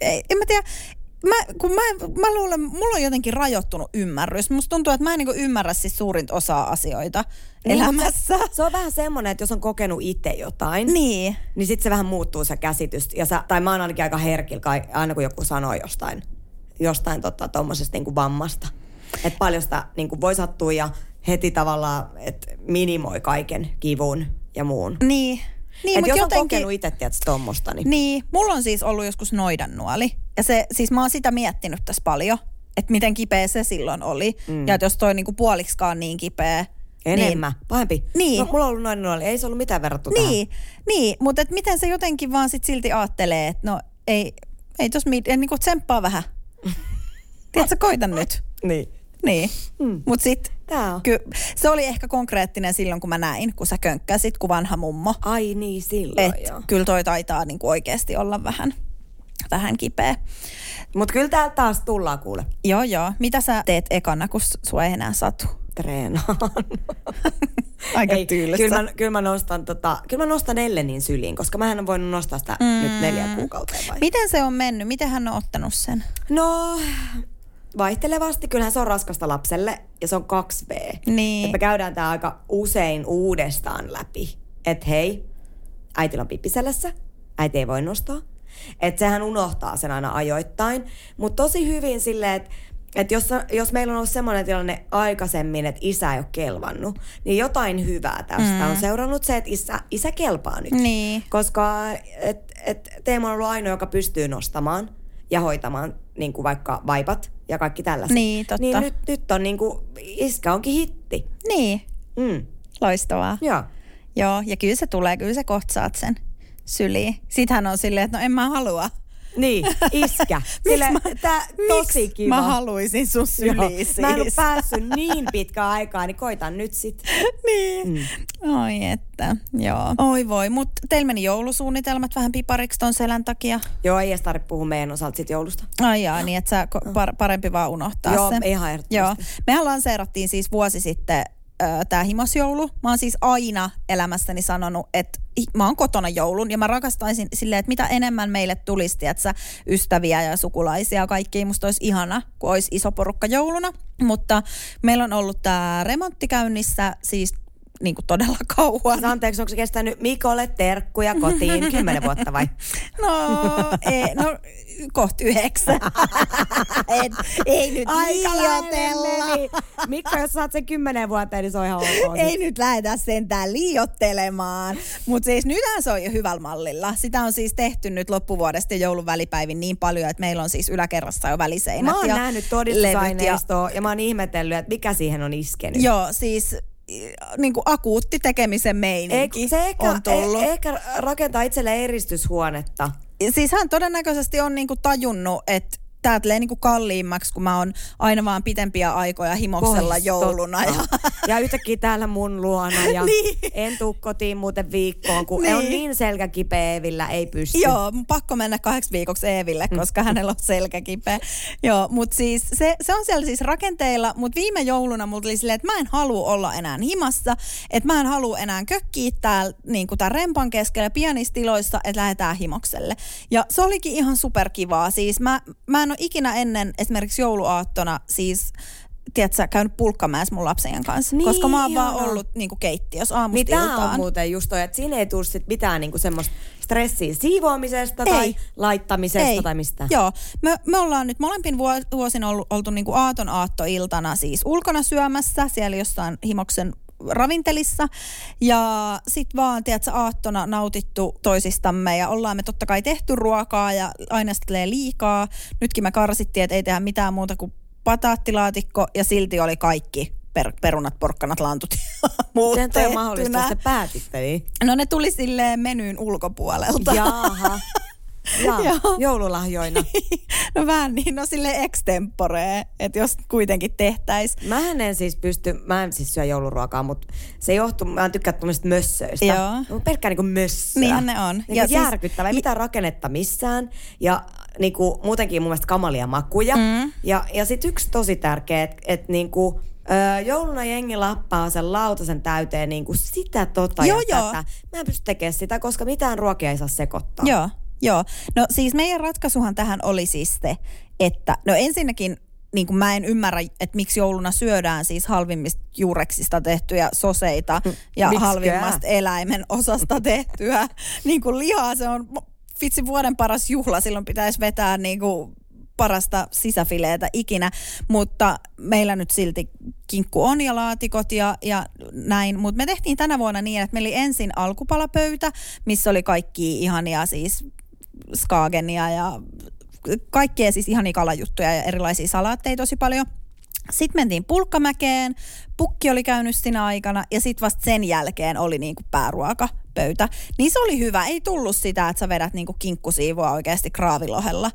ei, en mä tiedä, mä, kun mä, mä luulen, mulla on jotenkin rajoittunut ymmärrys. Musta tuntuu, että mä en niinku ymmärrä siis suurinta osaa asioita Niin, elämässä. Se, se on vähän semmoinen, että jos on kokenut itse jotain, Niin. niin sitten se vähän muuttuu se käsitys. Ja sä, tai mä oon ainakin aika herkillä, aina kun joku sanoo jostain, jostain tota, tommosesta niin vammasta. Että paljon sitä niin kuin voi sattua ja heti tavallaan, että minimoi kaiken kivun ja muun. Niin. Niin, Et mutta jos on jotenkin, kokenut itse, tiedätkö, tommosta, niin, Niin, mulla on siis ollut joskus noidannuoli. Ja se, siis mä oon sitä miettinyt tässä paljon, että miten kipeä se silloin oli. Mm. Ja että jos toi niinku puoliksikaan niin kipeä. enemmän, pahempi. Niin. No, mulla on ollut noin nuoli, ei se ollut mitään verrattu tähän. Niin, niin mutta et miten se jotenkin vaan sit silti ajattelee, että no ei, ei tos mit, niinku tsemppaa vähän. Tiedätkö, koita nyt. Niin. Niin, mm. mutta sit ky, se oli ehkä konkreettinen silloin, kun mä näin, kun sä könkkäsit, kun vanha mummo. Ai niin, silloin Et joo. kyllä toi taitaa niinku oikeasti olla vähän, vähän kipeä. Mutta kyllä täältä taas tullaan kuule Joo, joo. Mitä sä teet ekana, kun sua ei enää satu? treenaan. Aika Ei, tyylistä. kyllä, mä, kyllä, mä nostan, tota, kyllä mä nostan Ellenin syliin, koska mä en ole voinut nostaa sitä mm. nyt neljä kuukauteen vai? Miten se on mennyt? Miten hän on ottanut sen? No, vaihtelevasti. Kyllähän se on raskasta lapselle ja se on 2V. Niin. Et me käydään tää aika usein uudestaan läpi. Että hei, äitillä on pippiselässä, äiti ei voi nostaa. Että sehän unohtaa sen aina ajoittain. Mutta tosi hyvin silleen, että et jos, jos meillä on ollut semmoinen tilanne aikaisemmin, että isä ei ole kelvannut, niin jotain hyvää tästä mm. on seurannut se, että isä, isä kelpaa nyt. Niin. Koska et, et Teemu on ollut ainoa, joka pystyy nostamaan ja hoitamaan niin kuin vaikka vaipat ja kaikki tällaiset. Niin, totta. Niin nyt, nyt on niin kuin, iskä onkin hitti. Niin. Mm. Loistavaa. Joo. Joo, ja kyllä se tulee, kyllä se kohta saat sen syliin. Sitten hän on silleen, että no en mä halua. Niin, iskä. Sille, mä- tää, tosi kiva. mä haluaisin sun Joo. syliin siis? Mä en ole päässyt niin pitkään aikaa, niin koitan nyt sit. niin. Mm. Oi että, joo. Oi voi, mutta teillä meni joulusuunnitelmat vähän pipariksi ton selän takia. Joo, ei edes tarvitse puhua meidän osalta sit joulusta. Ai jaa, niin että sä par- parempi vaan unohtaa Joo, se. ihan ehdottomasti. Joo. Mehän lanseerattiin siis vuosi sitten tämä himosjoulu. Mä oon siis aina elämässäni sanonut, että mä oon kotona joulun ja mä rakastaisin silleen, että mitä enemmän meille tulisi, että ystäviä ja sukulaisia ja kaikki. Musta olisi ihana, kun olisi iso porukka jouluna. Mutta meillä on ollut tämä remontti käynnissä siis niin kuin todella kauan. Siis Anteeksi, onko se kestänyt Mikolle terkkuja kotiin kymmenen vuotta vai? No, ei, no kohta yhdeksän. Et, ei nyt liioitella. meni. Mikko, jos saat sen kymmenen vuotta, niin se on ihan ok. Ei nyt lähdetä sentään liiottelemaan. Mutta siis nythän se on jo hyvällä mallilla. Sitä on siis tehty nyt loppuvuodesta ja joulun välipäivin niin paljon, että meillä on siis yläkerrassa jo väliseinät Mä oon ja nähnyt todistusaineistoa ja... mä oon ihmetellyt, että mikä siihen on iskenyt. Joo, siis niin kuin akuutti tekemisen meininki Eikö se ehkä, on tullut. eh, ehkä rakentaa itselleen eristyshuonetta? Siis hän todennäköisesti on niinku tajunnut, että tämä tulee niinku kalliimmaksi, kun mä oon aina vaan pitempiä aikoja himoksella Pois, jouluna. Ja, ja yhtäkkiä täällä mun luona ja Niin. en tuu kotiin muuten viikkoon, kun Niin. on niin selkäkipeä Evillä, ei pysty. Joo, mun pakko mennä kahdeksi viikoksi Eeville, Mm. koska hänellä on selkä kipeä. Joo, mutta siis se, se on siellä siis rakenteilla, mutta viime jouluna mulla tuli silleen, että mä en halua olla enää himassa, että mä en halua enää kökkiä täällä niin tämän rempan keskellä pienissä tiloissa, että lähdetään himokselle. Ja se olikin ihan superkivaa. Siis mä, mä en ole ikinä ennen esimerkiksi jouluaattona siis tiedätkö, käynyt pulkkamäessä mun lapsen kanssa, Niin, koska mä oon vaan ollut niin keittiössä aamusta Niin iltaan. on muuten just toi, että siinä ei tule sit mitään niinku semmoista stressiä siivoamisesta Ei. tai laittamisesta tai mistään. Joo, me, me ollaan nyt molempin vuo- vuosin ollut, oltu niinku aaton aattoiltana siis ulkona syömässä, siellä jossain himoksen ravintelissa. Ja sit vaan, tiedätkö, aattona nautittu toisistamme ja ollaan me totta kai tehty ruokaa ja aina sitten tulee liikaa. Nytkin me karsittiin, että ei tehdä mitään muuta kuin pataattilaatikko ja silti oli kaikki per, perunat, porkkanat, lantut ja muut Miten toi mahdollista, te päätitte niin? No ne tuli silleen menyn ulkopuolelta. Jaaha. Jaa, Joo. joululahjoina. no vähän niin, no sille extempore, että jos kuitenkin tehtäis. Mä en siis pysty, mä en siis syö jouluruokaa, mutta se johtuu, mä en tykkää tuommoisista mössöistä. Joo. Mä oon pelkkää niinku mössöä. Niinhän ne on. Niin Ja ja siis- järkyttävää, ei mitään rakennetta missään. Ja niinku, muutenkin mun mielestä kamalia makuja. Mm. Ja, ja sit yksi tosi tärkeä, että et niinku, Öö, jouluna jengi lappaa sen lautasen täyteen niinku sitä tota Joo, ja joo. tätä. Mä en pysty tekemään sitä, koska mitään ruokia ei saa sekoittaa. Joo, joo. No siis meidän ratkaisuhan tähän oli siis se, että no ensinnäkin niin kuin mä en ymmärrä, että miksi jouluna syödään siis halvimmista juureksista tehtyjä soseita ja Miksikö? halvimmasta eläimen osasta tehtyä niin kuin lihaa. Se on vitsi vuoden paras juhla, silloin pitäisi vetää niin kuin parasta sisäfileetä ikinä, mutta meillä nyt silti kinkku on ja laatikot ja, ja näin. Mutta me tehtiin tänä vuonna niin, että meillä oli ensin alkupalapöytä, missä oli kaikki ihania siis skagenia ja kaikkea siis ihania kalajuttuja ja erilaisia salaatteja tosi paljon. Sitten mentiin Pulkkamäkeen, pukki oli käynyt siinä aikana ja sitten vasta sen jälkeen oli niinku pääruokapöytä. Niin se oli hyvä, ei tullut sitä, että sä vedät niinku kinkkusiivua oikeasti kraavilohella.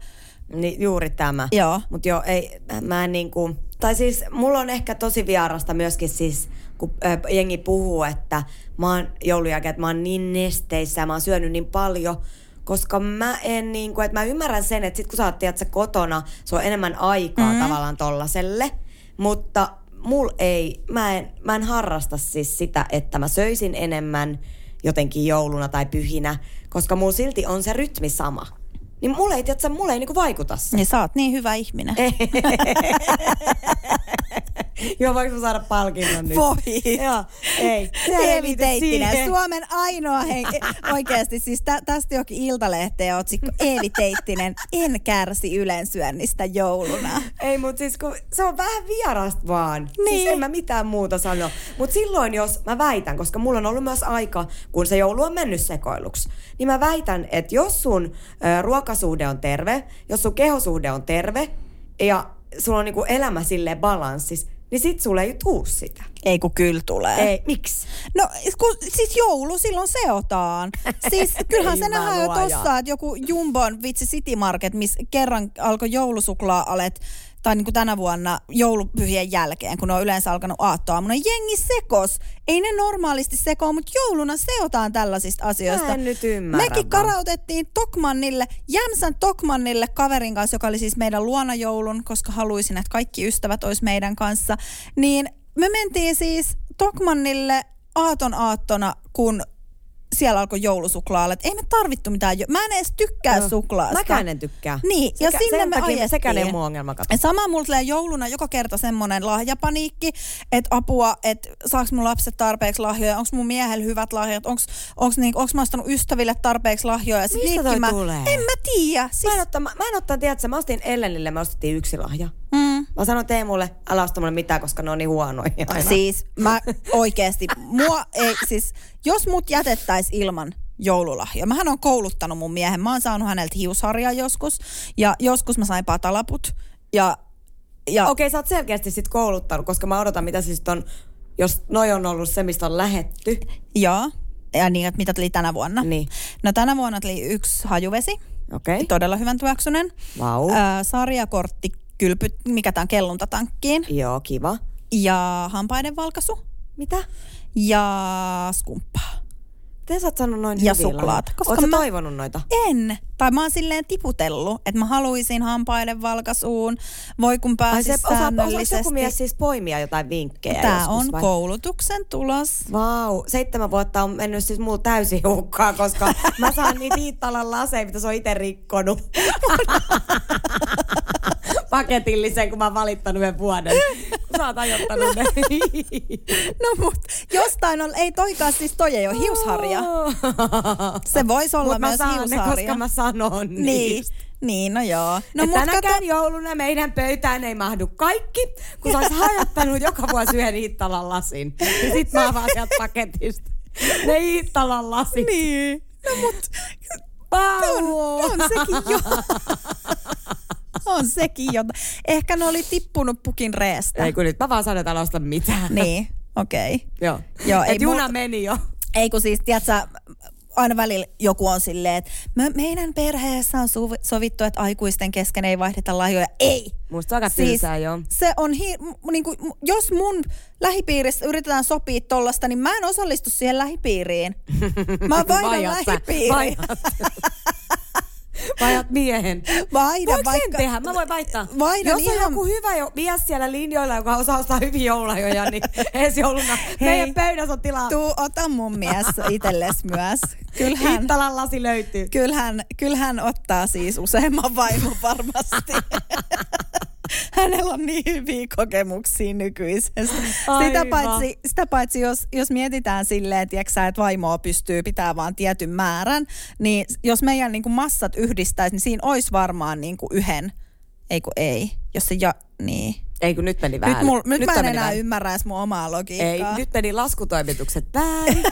Niin juuri tämä. Joo. Mutta joo, ei, mä en niinku, tai siis mulla on ehkä tosi vierasta myöskin siis, kun ö, jengi puhuu, että mä oon joulun jälkeen, että mä oon niin nesteissä ja mä oon syönyt niin paljon, koska mä en niinku, että mä ymmärrän sen, että sit kun sä oot tiedätkö, kotona, se on enemmän aikaa mm. tavallaan tollaselle, mutta mul ei, mä en, mä en harrasta siis sitä, että mä söisin enemmän jotenkin jouluna tai pyhinä, koska mulla silti on se rytmi sama. Niin mulle ei, tiedätkö, mulle ei niinku vaikuta se. Niin sä oot niin hyvä ihminen. Joo, voinko mä saada palkinnon nyt? Voi. Joo, ei. Se Eevi riitä Teittinen, siihen. Suomen ainoa henki. Oikeasti, siis tä, tästä jokin iltalehteen otsikko. Eevi Teittinen, en kärsi ylensyönnistä jouluna. Ei, mutta siis kun se on vähän vierasta vaan. Siis Niin. en mä mitään muuta sano. Mutta silloin, jos mä väitän, koska mulla on ollut myös aika, kun se joulu on mennyt sekoiluksi, niin mä väitän, että jos sun ö, ruokasuhde on terve, jos sun kehosuhde on terve ja sulla on niinku elämä silleen balanssis, niin sit sulle ei tuu sitä. Ei kun kyllä tulee. Ei, miksi? No kun, siis joulu silloin seotaan. Siis kyllähän se nähdään jo tossa, että joku Jumbon vitsi City Market, missä kerran alkoi joulusuklaa-alet tai niin kuin tänä vuonna joulupyhien jälkeen, kun ne on yleensä alkanut aattoaamuna. Jengi sekos. Ei ne normaalisti sekoa, mutta jouluna seotaan tällaisista asioista. Mä en nyt ymmärrä Mekin karautettiin Tokmannille, Jämsän Tokmannille kaverin kanssa, joka oli siis meidän luonajoulun, koska haluaisin, että kaikki ystävät olisi meidän kanssa. Niin me mentiin siis Tokmannille aaton aattona, kun siellä alkoi joulusuklaalle. Et ei me tarvittu mitään. Jo- mä en edes tykkää Joo. suklaasta. Mäkään en tykkää. Niin, ja Sekä- sinne sen me takia ajettiin. Sekään ei ole mun ongelma, kato. Ja sama mulla tulee jouluna joka kerta semmoinen lahjapaniikki, että apua, että saaks mun lapset tarpeeksi lahjoja, onko mun miehellä hyvät lahjat, onko onks niinku, onks mä ostanut ystäville tarpeeksi lahjoja. Ja sit Mistä toi mä, tulee? En mä tiedä. Siis, Mä en ottaa, mä, mä en tiedätkö, mä ostin Ellenille, me ostettiin yksi lahja. mm, Mä sanoin Teemulle, älä osta mulle mitään, koska ne on niin huonoja aina. siis mä oikeesti, mua ei, siis jos mut jätettäis ilman joululahja. Mähän on kouluttanut mun miehen. Mä oon saanut häneltä hiusharjaa joskus. Ja joskus mä sain patalaput. Ja, ja Okei, sä oot selkeästi sit kouluttanut, koska mä odotan, mitä siis on, jos noi on ollut se, mistä on lähetty. Joo. Ja niin, että mitä tuli tänä vuonna. Niin. No tänä vuonna tuli yksi hajuvesi, Okei. todella hyvän tuoksunen. Vau. Ää, sarjakortti, kylpy, mikä tämä kelluntatankkiin. Joo, kiva. Ja hampaiden valkaisu. Mitä? Ja skumppaa. Miten sä oot sanonut noin Ja suklaata, koska Oot sä mä- toivonut noita? En. Tai mä oon silleen tiputellut, että mä haluaisin hampaiden valkaisuun. Voi kun Ai pääsis se, osaat, osaako säännöllisesti. joku mies siis poimia jotain vinkkejä Tää joskus, on vai? koulutuksen tulos. Vau, seitsemän vuotta on mennyt siis mulla täysin hukkaan, koska mä saan niitä Iittalan laseja, mitä se on itse rikkonut. Paketillisen, kun mä oon valittanut yhden vuoden. Kun sä oot ajottanut ne. No mut jostain on, ei toikaan siis toi ei ole hiusharja. Se voisi olla Mut mä myös ne, hiusharja. koska mä sanon Niin, niistä. niin no joo. No mut tänäkään kato, jouluna meidän pöytään ei mahdu kaikki, kun sä hajottanut joka vuosi yhden Iittalan lasin. Ja sit mä avaan sieltä paketista. Ne Iittalan lasit. niin. No mut Vau. on, on sekin jo. on sekin jo. Ehkä ne oli tippunut pukin reestä. Ei kun nyt mä vaan sanon, että älä osta mitään. Niin, okei. Okay. Joo. Joo, ei juna mul- meni jo. Ei kun siis, tiedätkö, aina välillä joku on silleen, että me, meidän perheessä on suvi- sovittu, että aikuisten kesken ei vaihdeta lahjoja. Ei! Musta aika Siis tylsää jo. se on, hi- m- niinku, m- jos mun lähipiirissä yritetään sopia tollasta, niin mä en osallistu siihen lähipiiriin. Mä vaihdan lähipiiriin. Vaihdat miehen. Voinko vaikka... sen tehdä? Mä voin vaihtaa. Vaihdan Jos on ihan- joku hyvä jo, mies siellä linjoilla, joka osaa ostaa hyviä joulajoja, niin ensi jouluna meidän pöydässä on tilaa. Tuu, ota mun mies itelles myös. Kyllähän, Iittalan lasi löytyy. kyllähän, kyllähän ottaa siis useamman vaimon varmasti. Hänellä on niin hyviä kokemuksia nykyisestä. Sitä paitsi, sitä paitsi jos, jos mietitään silleen, tiiäksä, että vaimoa pystyy pitää vaan tietyn määrän, niin jos meidän niin kuin massat yhdistäisi, niin siinä olisi varmaan niin kuin yhden, ei kun ei, jos se ja, niin. Ei kun nyt meni Nyt, väärin. mul, nyt, nyt mä en enää väärin. ymmärrä edes mun omaa Ei, logiikkaa. nyt meni laskutoimitukset väärin.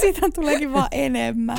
Siitä tuleekin vaan enemmän.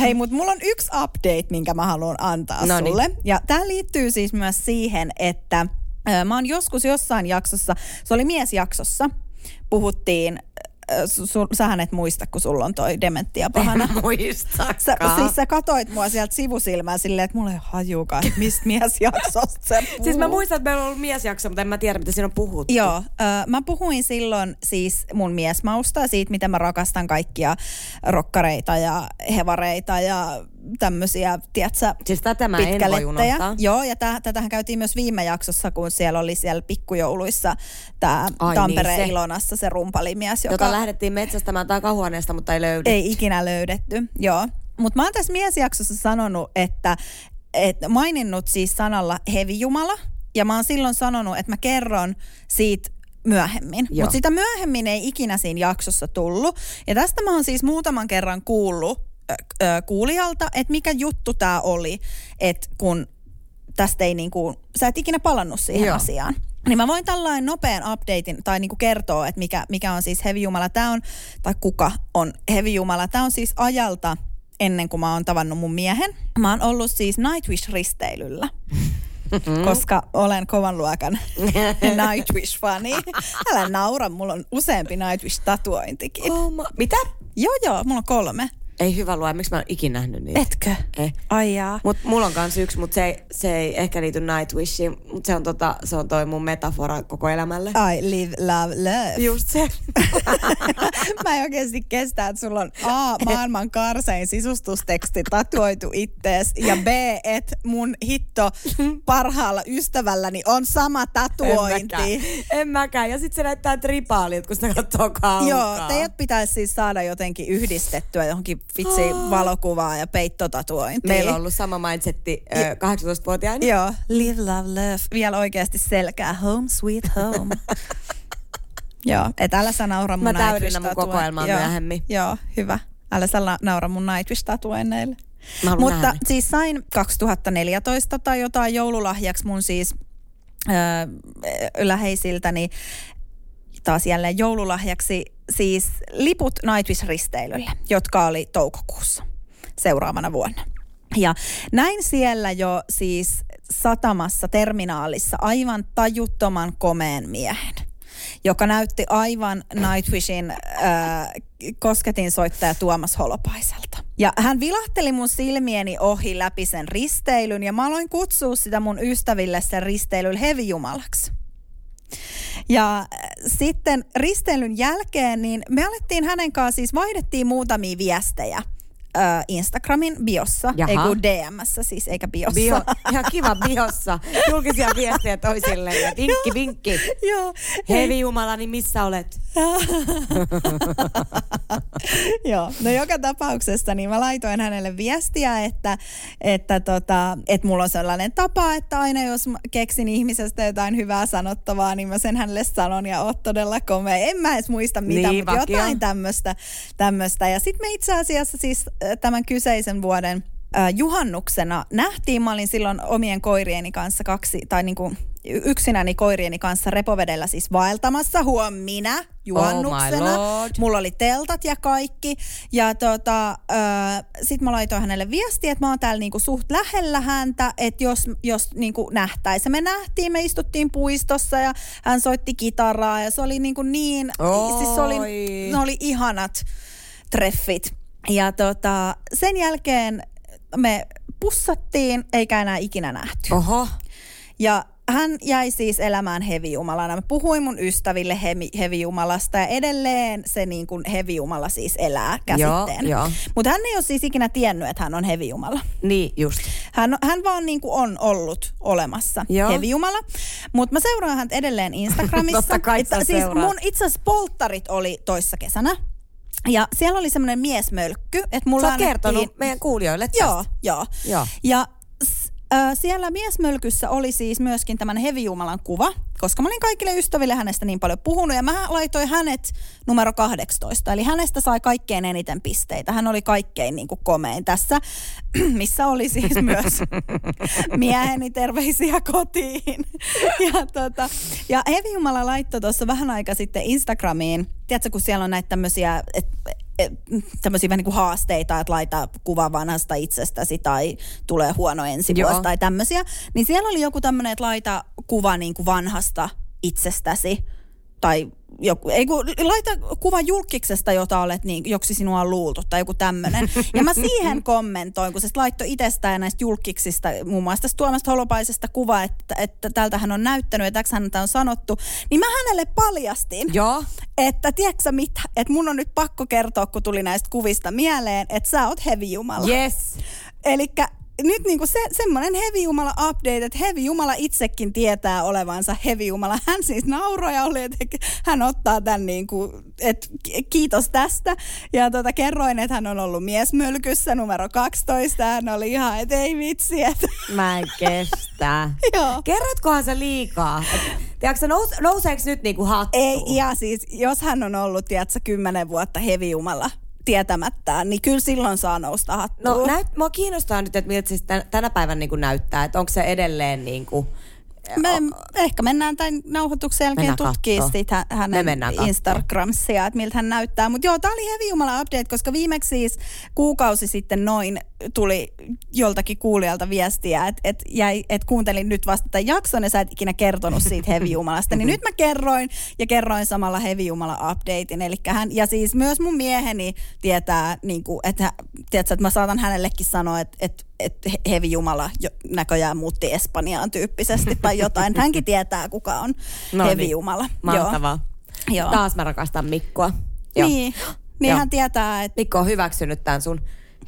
Hei, mutta mulla on yksi update, minkä mä haluan antaa Noniin. sulle. Ja tämä liittyy siis myös siihen, että ö, mä oon joskus jossain jaksossa, se oli miesjaksossa, puhuttiin su, su, sähän et muista, kun sulla on toi dementia pahana. Sä, Muistakaa. siis sä katoit mua sieltä sivusilmää silleen, että mulla ei ole hajukaan, että mistä miesjaksosta se Siis mä puhuu. muistan, että meillä on ollut miesjakso, mutta en mä tiedä, mitä siinä on puhuttu. Joo, ö, mä puhuin silloin siis mun miesmausta siitä, miten mä rakastan kaikkia rokkareita ja hevareita ja tämmöisiä, tiedätkö, Siis tätä mä en voi unohtaa. Joo, ja täh, tätähän käytiin myös viime jaksossa, kun siellä oli siellä pikkujouluissa tämä Ai Tampereen niin, se. Ilonassa se rumpalimies, joka Jota lähdettiin metsästämään takahuoneesta, mutta ei löydy. ei ikinä löydetty. Joo. Mutta mä oon tässä miesjaksossa sanonut, että, että maininnut siis sanalla hevijumala, ja mä oon silloin sanonut, että mä kerron siitä myöhemmin. Mutta sitä myöhemmin ei ikinä siinä jaksossa tullut. Ja tästä mä oon siis muutaman kerran kuullut kuulijalta, että mikä juttu tämä oli, että kun tästä ei niinku, sä et ikinä palannut siihen Joo. asiaan. Niin mä voin tällainen nopean updatein tai niinku kertoa, että mikä, mikä on siis hevijumala. Tämä on, tai kuka on hevijumala. Tämä on siis ajalta ennen kuin mä oon tavannut mun miehen. Mä oon ollut siis Nightwish-risteilyllä. Koska olen kovan luokan Nightwish-fani. Älä naura, mulla on useampi Nightwish-tatuointikin. Oh, ma- Mitä? Joo, joo, mulla on kolme. Ei hyvä lue, miksi mä en ikinä nähnyt niitä. Etkö? Eh. Ai jaa. Mut mulla on kans yksi, mutta se ei, se ei ehkä liity Nightwishiin, mutta se on, tota, se on toi mun metafora koko elämälle. I live, love, love. Just se. Mä en oikeasti kestä, että sulla on A, maailman karsein sisustusteksti tatuoitu ittees ja B, että mun hitto parhaalla ystävälläni on sama En tatuointi. mäkään. En mäkään. Ja sit se näyttää tripaalilta, kun sitä katsoo kaukaa. Joo, teidät pitäisi siis saada jotenkin yhdistettyä johonkin vitsi valokuvaa ja peittotatuointiin. Meillä on ollut sama mindsetti ö, 18-vuotiaina. Joo, live, love, love. Vielä oikeasti selkää. Home, sweet home. Joo, et älä sä naura mun Mä täydennän mun kokoelmaa Joo, myöhemmin. Joo, hyvä. Älä sä naura mun Nightwish-tatuoinneille. Mutta nähdä siis sain 2014 tai jotain joululahjaksi mun siis öö, läheisiltäni taas jälleen joululahjaksi siis liput Nightwish-risteilylle, jotka oli toukokuussa seuraavana vuonna. Ja näin siellä jo siis satamassa, terminaalissa aivan tajuttoman komeen miehen, joka näytti aivan Nightwishin äh, kosketinsoittaja Tuomas Holopaiselta. Ja hän vilahteli mun silmieni ohi läpi sen risteilyn ja mä aloin kutsua sitä mun ystäville sen risteilyn hevijumalaksi. Ja äh, sitten risteilyn jälkeen, niin me alettiin hänen kanssa, siis vaihdettiin muutamia viestejä äh, Instagramin biossa, Jaha. ei kun DMssä siis, eikä biossa. Bio, ihan kiva biossa. Julkisia viestejä toisille. Ja vinkki, vinkki. Joo. Hevi Jumala, niin missä olet? Joo, no joka tapauksessa niin mä laitoin hänelle viestiä, että, että, tota, että mulla on sellainen tapa, että aina jos keksin ihmisestä jotain hyvää sanottavaa, niin mä sen hänelle sanon ja oot todella komea. En mä edes muista mitä, Niin, mutta vakio. jotain tämmöistä. Ja sitten me itse asiassa siis tämän kyseisen vuoden äh, juhannuksena nähtiin, mä olin silloin omien koirieni kanssa kaksi, tai niin kuin yksinäni koirieni kanssa repovedellä siis vaeltamassa, huom minä juhannuksena. Oh. Mulla oli teltat ja kaikki. Ja tota, äh, sit mä laitoin hänelle viestiä, että mä oon täällä niinku suht lähellä häntä, että jos, jos niinku nähtäisi. Me nähtiin, me istuttiin puistossa ja hän soitti kitaraa ja se oli niinku niin, siis se oli, Oi. ne oli ihanat treffit. Ja tota, sen jälkeen me pussattiin, eikä enää ikinä nähty. Oho. Ja hän jäi siis elämään hevijumalana. Mä puhuin mun ystäville hevi, hevijumalasta ja edelleen se niin kuin hevijumala siis elää käsitteen. Mutta hän ei ole siis ikinä tiennyt, että hän on hevijumala. Niin, just. Hän, hän vaan niin kuin on ollut olemassa Joo. hevijumala. Mutta mä seuraan häntä edelleen Instagramissa. Totta kai Että siis mun itse asiassa polttarit oli toissa kesänä. Ja siellä oli semmoinen miesmölkky, että mulla Sä oot annettiin... kertonut meidän kuulijoille tästä. Joo, joo. Joo. Ja s- ö, siellä miesmölkyssä oli siis myöskin tämän hevijumalan kuva, koska mä olin kaikille ystäville hänestä niin paljon puhunut ja mä laitoin hänet numero 18. Eli hänestä sai kaikkein eniten pisteitä. Hän oli kaikkein niin kuin komein tässä, missä oli siis myös mieheni terveisiä kotiin. Ja, tota, ja Hevijumala laittoi tuossa vähän aika sitten Instagramiin, tiedätkö kun siellä on näitä tämmöisiä, et, et, tämmöisiä vähän niin kuin haasteita, että laita kuva vanhasta itsestäsi tai tulee huono ensi Joo. vuosi tai tämmöisiä. Niin siellä oli joku tämmöinen, että laita kuva niin kuin vanhasta itsestäsi tai joku, ei kun, laita kuva julkiksesta, jota olet niin, joksi sinua on luultu tai joku tämmöinen. Ja mä siihen kommentoin, kun se laittoi itsestään ja näistä julkiksista, muun muassa tästä Tuomasta Holopaisesta kuva, että, että tältä hän on näyttänyt ja täksi häntä on sanottu, niin mä hänelle paljastin, Joo. että tiedätkö mitä, että mun on nyt pakko kertoa, kun tuli näistä kuvista mieleen, että sä oot heavy jumala. Yes. Eli nyt niinku se, semmoinen heavy jumala update, että heavy jumala itsekin tietää olevansa heavy jumala. Hän siis nauroi ja oli, että hän ottaa tämän niinku, että kiitos tästä. Ja tota, kerroin, että hän on ollut miesmölkyssä numero 12. Hän oli ihan, että ei vitsi, että Mä en kestä. Joo. Kerrotkohan sä liikaa? Et, Tiedätkö, nous, nouseeko nyt niinku hattu? ei, ja siis jos hän on ollut, tiedätkö, kymmenen vuotta heavy jumala tietämättään, niin kyllä silloin saa nousta hattuun. No näyt, mua kiinnostaa nyt, että miltä se tän- tänä päivänä niin kuin näyttää. Että onko se edelleen niin kuin, Me, ehkä mennään tämän nauhoituksen jälkeen Mennään tutkii kattoo. sit hä- Me hänen kattoo. Instagramsia, että miltä hän näyttää. Mutta joo, tämä oli Heavy Jumala update, koska viimeksi siis kuukausi sitten noin tuli joltakin kuulijalta viestiä, että et jäi, et kuuntelin nyt vasta tämän jakson ja sä et ikinä kertonut siitä Heavy Jumalasta. niin nyt mä kerroin ja kerroin samalla Heavy Jumala updatein. Eli hän, ja siis myös mun mieheni tietää, niin kuin, että, tiedätkö, että mä saatan hänellekin sanoa, että, että että Hevi Jumala jo, näköjään muutti Espanjaan tyyppisesti tai jotain. Hänkin tietää, kuka on No Hevi niin. Jumala. mahtavaa. Joo. Taas mä rakastan Mikkoa. Joo. Joo. Niin, niin Joo. hän tietää, että Mikko on hyväksynyt tämän sun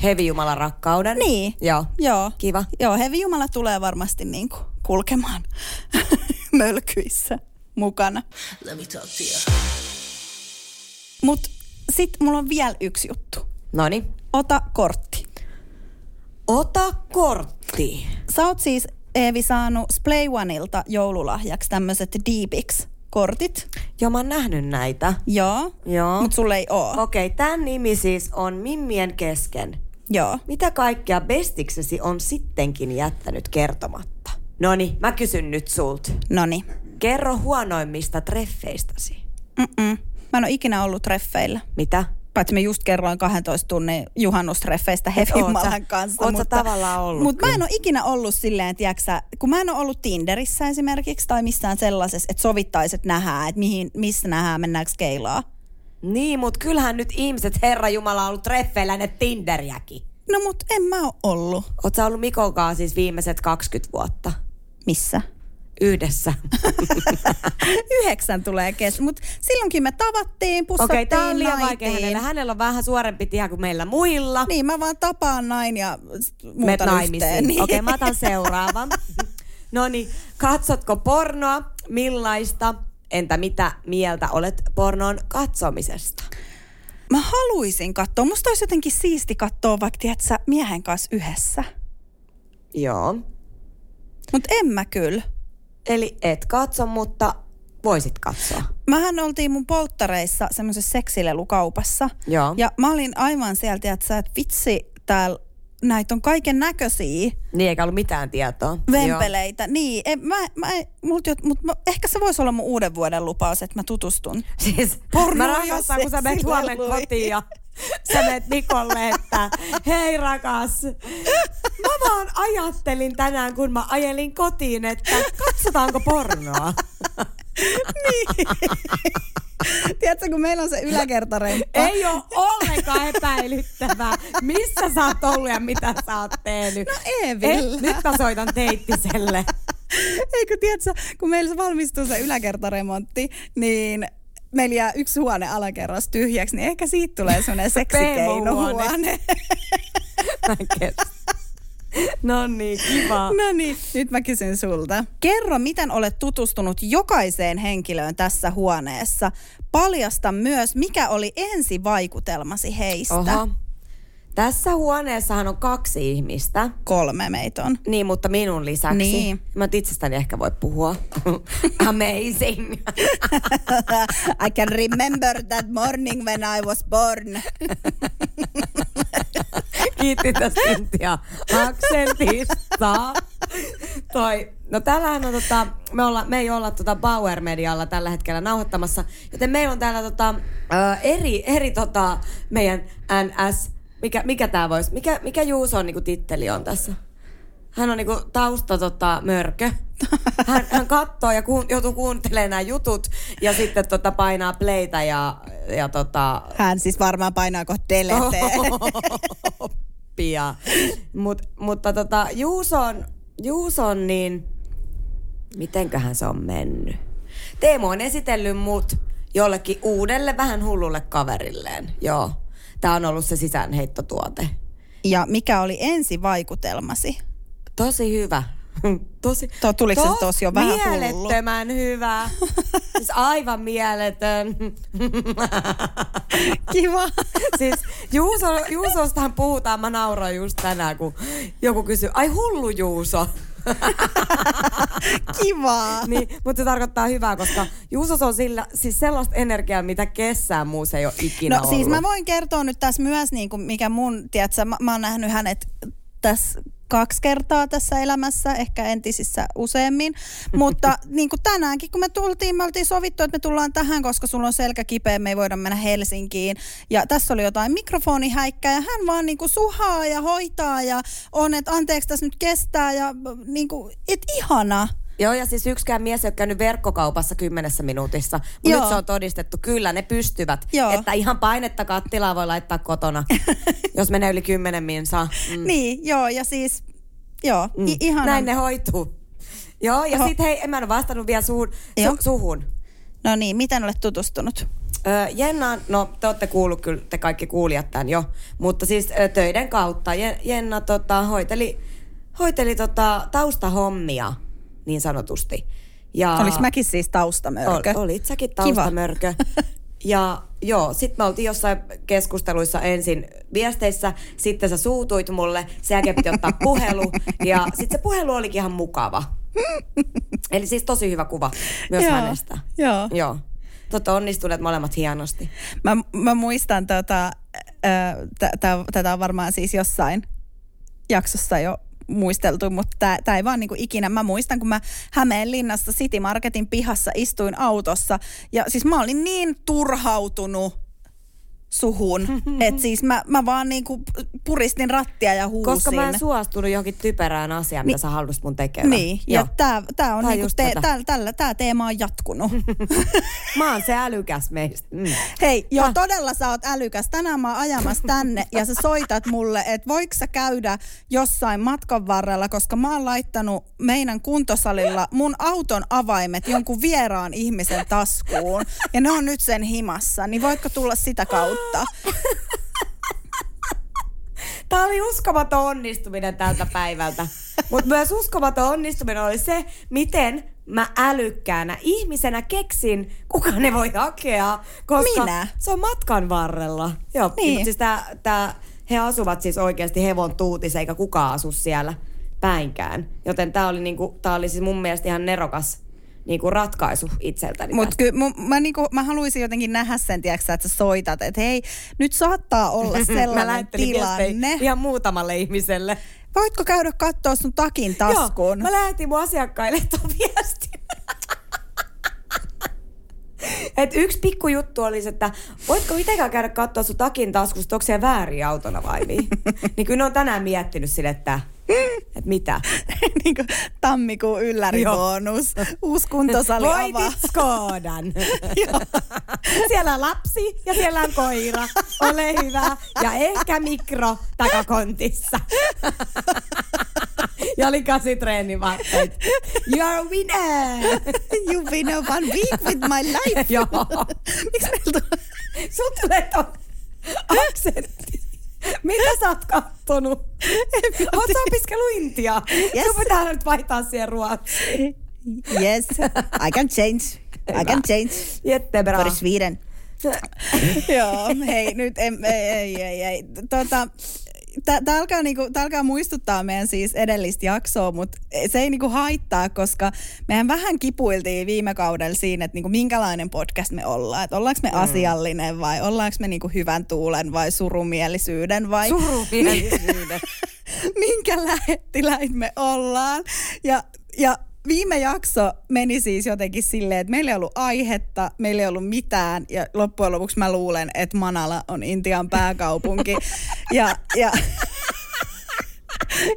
heavy jumalan rakkauden. Niin. Joo. Joo. Kiva. Joo, Hevi Jumala tulee varmasti niin kuin kulkemaan mölkyissä mukana. Let me talk to you. Mutta sitten mulla on vielä yksi juttu. Noni. Ota kortti. Ota kortti. Sä oot siis, Eevi, saanut Splay Oneilta joululahjaksi tämmöiset D-Bix-kortit. Joo, mä oon nähnyt näitä. Joo. Joo. Mutta sulle ei oo. Okei, okay, tämän nimi siis on Mimmien kesken. Joo. Mitä kaikkea bestiksesi on sittenkin jättänyt kertomatta? Noni, mä kysyn nyt sulta. Noni. Kerro huonoimmista treffeistäsi. Mm-mm. Mä en ole ikinä ollut treffeillä. Mitä? Paitsi mä just kerroin 12 tunnin juhannustreffeistä Hevimalan kanssa. oot sä tavallaan ollut Mutta mä en ole ikinä ollut silleen, tiiäksä, kun mä en ole ollut Tinderissä esimerkiksi tai missään sellaisessa, että sovittaisi, että nähdään, että mihin, missä nähdään, mennäänkö keilaa. Niin, mut kyllähän nyt ihmiset, Herra Jumala, on ollut treffeillä ne Tinderiäkin. No mut en mä ole ollut. Oot sä ollut Mikon siis viimeiset 20 vuotta? Missä? Yhdessä. Yhdeksän tulee kes, mutta silloinkin me tavattiin, Okei, pussattiin, okay, tää on liian vaikea hänelle. Hänellä on vähän suorempi tie kuin meillä muilla. Niin, mä vaan tapaan nain ja muutan naimisiin. Niin. Okei, mä otan seuraavan. no niin, katsotko pornoa? Millaista? Entä mitä mieltä olet pornon katsomisesta? Mä haluaisin katsoa. Musta olisi jotenkin siisti katsoa vaikka, tiedätkö, miehen kanssa yhdessä. Joo. Mutta en mä kyllä. Eli et katso, mutta voisit katsoa. Mähän oltiin mun polttareissa semmoisessa seksilelukaupassa. Joo. Ja mä olin aivan sieltä, että sä et vitsi, täällä näitä on kaiken näköisiä Niin, eikä ollut mitään tietoa. vempeleitä. Niin, en, mä, mä, mut, mut, mä, ehkä se voisi olla mun uuden vuoden lupaus, että mä tutustun. Joo. Siis Porno mä ja rakastan, kun sä menet huomenna kotiin ja sä menet Mikolle, että hei rakas. Mä vaan ajattelin tänään, kun mä ajelin kotiin, että katsotaanko pornoa. Tiedätkö, kun meillä on se yläkertaremppa. Ei ole ollenkaan epäilyttävää, missä sä oot ollut ja mitä sä oot tehnyt. No Eevillä. Et, nyt mä soitan teittiselle. Eikö tiedätkö, kun meillä se valmistuu se yläkertaremontti, niin meillä jää yksi huone alakerras tyhjäksi, niin ehkä siitä tulee semmoinen seksikeinohuone. No niin, kiva. No niin, nyt mä kysyn sulta. Kerro, miten olet tutustunut jokaiseen henkilöön tässä huoneessa. Paljasta myös, mikä oli ensivaikutelmasi heistä. Oho. Tässä huoneessahan on kaksi ihmistä. Kolme meitä on. Niin, mutta minun lisäksi. Niin. Mä nyt itsestäni ehkä voi puhua. Amazing. I can remember that morning when I was born. Kiitti tästä Intia aksentista. Toi, no tällähän on tota, me, olla, me ei olla tota Bauer Medialla tällä hetkellä nauhoittamassa, joten meillä on täällä tota, eri, eri tota, meidän NS, mikä, mikä tää voisi, mikä, mikä Juuson niinku titteli on tässä? hän on niinku tausta tota, mörkö. Hän, hän katsoo ja kuun, joutuu kuuntelemaan nämä jutut ja sitten tota, painaa playtä ja, ja tota, Hän siis varmaan painaa kohta delete. Mut, mutta tota, Juuson, Juuson, niin mitenköhän se on mennyt? Teemu on esitellyt mut jollekin uudelle, vähän hullulle kaverilleen. Joo. Tämä on ollut se sisäänheittotuote. Ja mikä oli ensivaikutelmasi? Tosi hyvä. Tosi, To- tuliko se tos jo vähän hullu? Mielettömän hyvä. siis aivan mieletön. Kiva. siis Juuso, Juusostahan puhutaan, mä nauroin just tänään, kun joku kysyy, ai hullu Juuso. Kiva. niin, mutta se tarkoittaa hyvää, koska Juusos on sillä, siis sellaista energiaa, mitä kessään muussa ei ole ikinä No ollut. siis mä voin kertoa nyt tässä myös, niin kuin mikä mun, tiedätkö, mä, mä oon nähnyt hänet tässä kaksi kertaa tässä elämässä, ehkä entisissä useammin. Mutta niin kuin tänäänkin, kun me tultiin, me oltiin sovittu, että me tullaan tähän, koska sulla on selkä kipeä, me ei voida mennä Helsinkiin. Ja tässä oli jotain mikrofonihäikkää ja hän vaan niin kuin suhaa ja hoitaa ja on, että anteeksi tässä nyt kestää ja niin kuin, et ihana. Joo, ja siis yksikään mies ei ole käynyt verkkokaupassa kymmenessä minuutissa. Mutta nyt se on todistettu, kyllä ne pystyvät. Joo. Että ihan painetta kattilaa voi laittaa kotona, jos menee yli kymmenen minsaa. Mm. Niin, joo, ja siis, joo, mm. i-. Näin ne hoituu. Joo, ja sitten hei, en mä ole vastannut vielä suhun. Su- suhun. No niin, miten olet tutustunut? Öö, Jenna, no te olette kuullut kyllä, te kaikki kuulijat tämän jo, mutta siis ö, töiden kautta Je- Jenna tota, hoiteli, hoiteli tota, taustahommia niin sanotusti. Ja Olis mäkin siis taustamörkö? Ol, olit säkin Kiva. taustamörkö. Ja joo, sit me oltiin jossain keskusteluissa ensin viesteissä, sitten sä suutuit mulle, sen jälkeen piti ottaa puhelu, ja sitten se puhelu olikin ihan mukava. Eli siis tosi hyvä kuva myös Joo, hänestä. joo. Joo. Totta onnistuneet molemmat hienosti. Mä, mä muistan, tota, t- tätä on varmaan siis jossain jaksossa jo muisteltu, mutta tämä ei vaan niinku ikinä. Mä muistan, kun mä Hämeenlinnassa City Marketin pihassa istuin autossa ja siis mä olin niin turhautunut suhun, että siis mä, mä vaan niinku puristin rattia ja huusin. Koska mä en suostunut johonkin typerään asiaan, mitä Niin. sä haluaisit mun tekevän. Niin, ja tää, tää on Tää niinku te, tää, tällä, tää teema on jatkunut. Mä oon se älykäs meistä. Mm. Hei, joo, Ah. todella sä oot älykäs. Tänään mä oon ajamassa tänne ja sä soitat mulle, että voiko sä käydä jossain matkan varrella, koska mä oon laittanut meidän kuntosalilla mun auton avaimet jonkun vieraan ihmisen taskuun ja ne on nyt sen himassa, niin voitko tulla sitä kautta? Tämä oli uskomaton onnistuminen tältä päivältä. Mutta myös uskomaton onnistuminen oli se, miten mä älykkäänä ihmisenä keksin, kuka ne voi hakea. Koska Minä? se on matkan varrella. Joo, Niin. mutta siis tää, tää, he asuvat siis oikeasti hevon tuutis, eikä kukaan asu siellä päinkään. Joten tämä oli, niinku, tää oli siis mun mielestä ihan nerokas niinku ratkaisu itseltäni. Mutta kyllä mun- mä, niinku, mä haluaisin jotenkin nähdä sen, tiedätkö, että sä soitat, että hei, nyt saattaa olla mä sellainen tilanne. ihan muutamalle ihmiselle. Voitko käydä katsoa sun takin taskuun? Joo, mä lähetin mun asiakkaille tuon viestin. Et yksi pikku juttu olisi, että voitko mitenkään käydä katsoa sun takin taskusta, onko siellä väärin autona vai niin? niin kyllä ne on tänään miettinyt sille, että, että mitä. niin kuin tammikuun ylläribonus. Uusi kuntosali Voitit avaa. Skoodan. siellä on lapsi ja siellä on koira. Ole hyvä. Ja ehkä mikro takakontissa. ja oli kasitreenivaatteet. You are a winner. You've been a one week with my life. Joo. Miksi meillä tulee? Sun tulee ton aksentti. Mitä sä oot kattonut? Oot sä opiskellut Intiaa? Yes. Sun pitää nyt vaihtaa siihen ruotsiin. Yes, I can change. I can change. Jättebra. For Sweden. Joo, hei, nyt em, ei, ei, ei, ei. Tota, Tämä alkaa, niinku, alkaa muistuttaa meidän siis edellistä jaksoa, mutta se ei niinku haittaa, koska mehän vähän kipuiltiin viime kaudella siinä, että niinku minkälainen podcast me ollaan. Että ollaanko me mm. asiallinen vai ollaanko me niinku hyvän tuulen vai surumielisyyden vai Surumielisyyden. minkä lähettiläit me ollaan. Ja, ja viime jakso meni siis jotenkin silleen, että meillä ei ollut aihetta, meillä ei ollut mitään. Ja loppujen lopuksi mä luulen, että Manala on Intian pääkaupunki. ja, ja,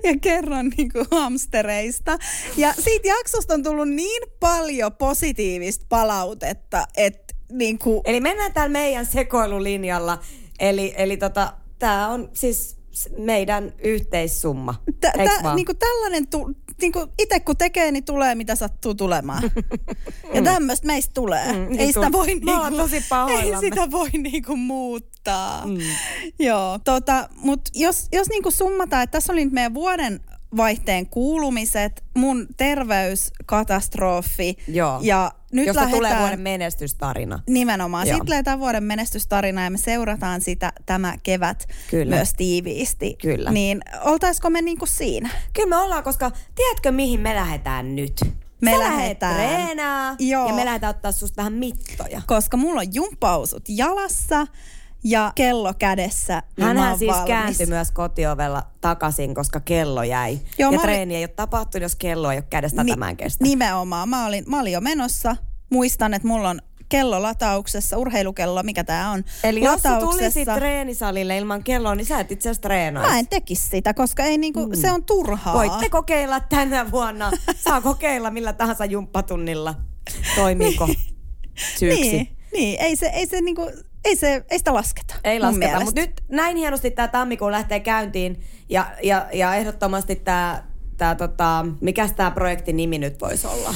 ja kerron niinku hamstereista. Ja siitä jaksosta on tullut niin paljon positiivista palautetta, että niinku, Eli mennään täällä meidän sekoilulinjalla. Eli, eli tota, tämä on siis meidän yhteissumma. tä, tä, vaan? niinku tällainen, tu, niinku itse kun tekee, niin tulee mitä sattuu tulemaan. ja tämmöistä meistä tulee. Mm, niin ei sitä voi, Me niinku, ollaan tosi ei sitä voi niinku muuttaa. Mm. Joo, tota, mutta jos, jos niinku summataan, että tässä oli nyt meidän vuoden vaihteen kuulumiset, mun terveyskatastrofi Joo. ja nyt Josta lähdetään... tulee vuoden menestystarina. Nimenomaan. Joo. Sitten tämä vuoden menestystarina ja me seurataan sitä tämä kevät Kyllä. myös tiiviisti. Kyllä. Niin oltaisiko me niinku siinä? Kyllä me ollaan, koska tiedätkö mihin me lähdetään nyt? Me Sä lähdetään. treenaa Joo. ja me lähdetään ottaa susta vähän mittoja. Koska mulla on jumppausut jalassa ja kello kädessä. niin mä Hänhän siis valmis. kääntyi myös kotiovella takaisin, koska kello jäi. Joo, ja mä olin- treeni ei ole tapahtunut, jos kello ei ole kädestä Ni- tämän kestä. Nimenomaan. Mä olin, mä olin jo menossa. Muistan, että mulla on kello latauksessa, urheilukello, mikä tää on. Eli jos latauksessa. tulisit treenisalille ilman kelloa, niin sä et itse asiassa treenaisi. Mä en tekisi sitä, koska ei niinku, mm. se on turhaa. Voitte kokeilla tänä vuonna. Saa kokeilla millä tahansa jumppatunnilla. Toimiiko syyksi? Niin, niin. Ei, se, ei, se, niinku, ei, se, ei sitä lasketa. Ei lasketa, mutta nyt näin hienosti tämä tammikuu lähtee käyntiin ja, ja, ja ehdottomasti tämä, tää, tota, mikäs tämä projektin nimi nyt voisi olla?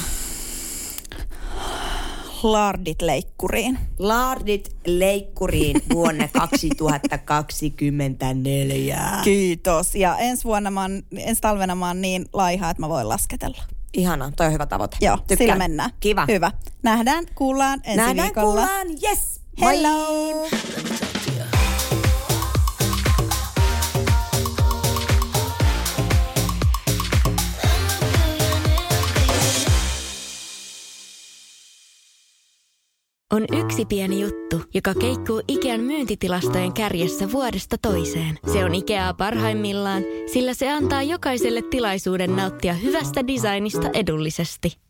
Lardit leikkuriin. Laardit leikkuriin vuonna 2024. Kiitos. Ja ensi vuonna mä oon, ensi talvena mä oon niin laiha, että mä voin lasketella. Ihana, toi on hyvä tavoite. Joo, Tykkään. sillä mennään. Kiva. Hyvä. Nähdään, kuullaan ensi Nähdään, viikolla. kuullaan, yes! Hello! On yksi pieni juttu, joka keikkuu Ikean myyntitilastojen kärjessä vuodesta toiseen. Se on Ikeaa parhaimmillaan, sillä se antaa jokaiselle tilaisuuden nauttia hyvästä designista edullisesti.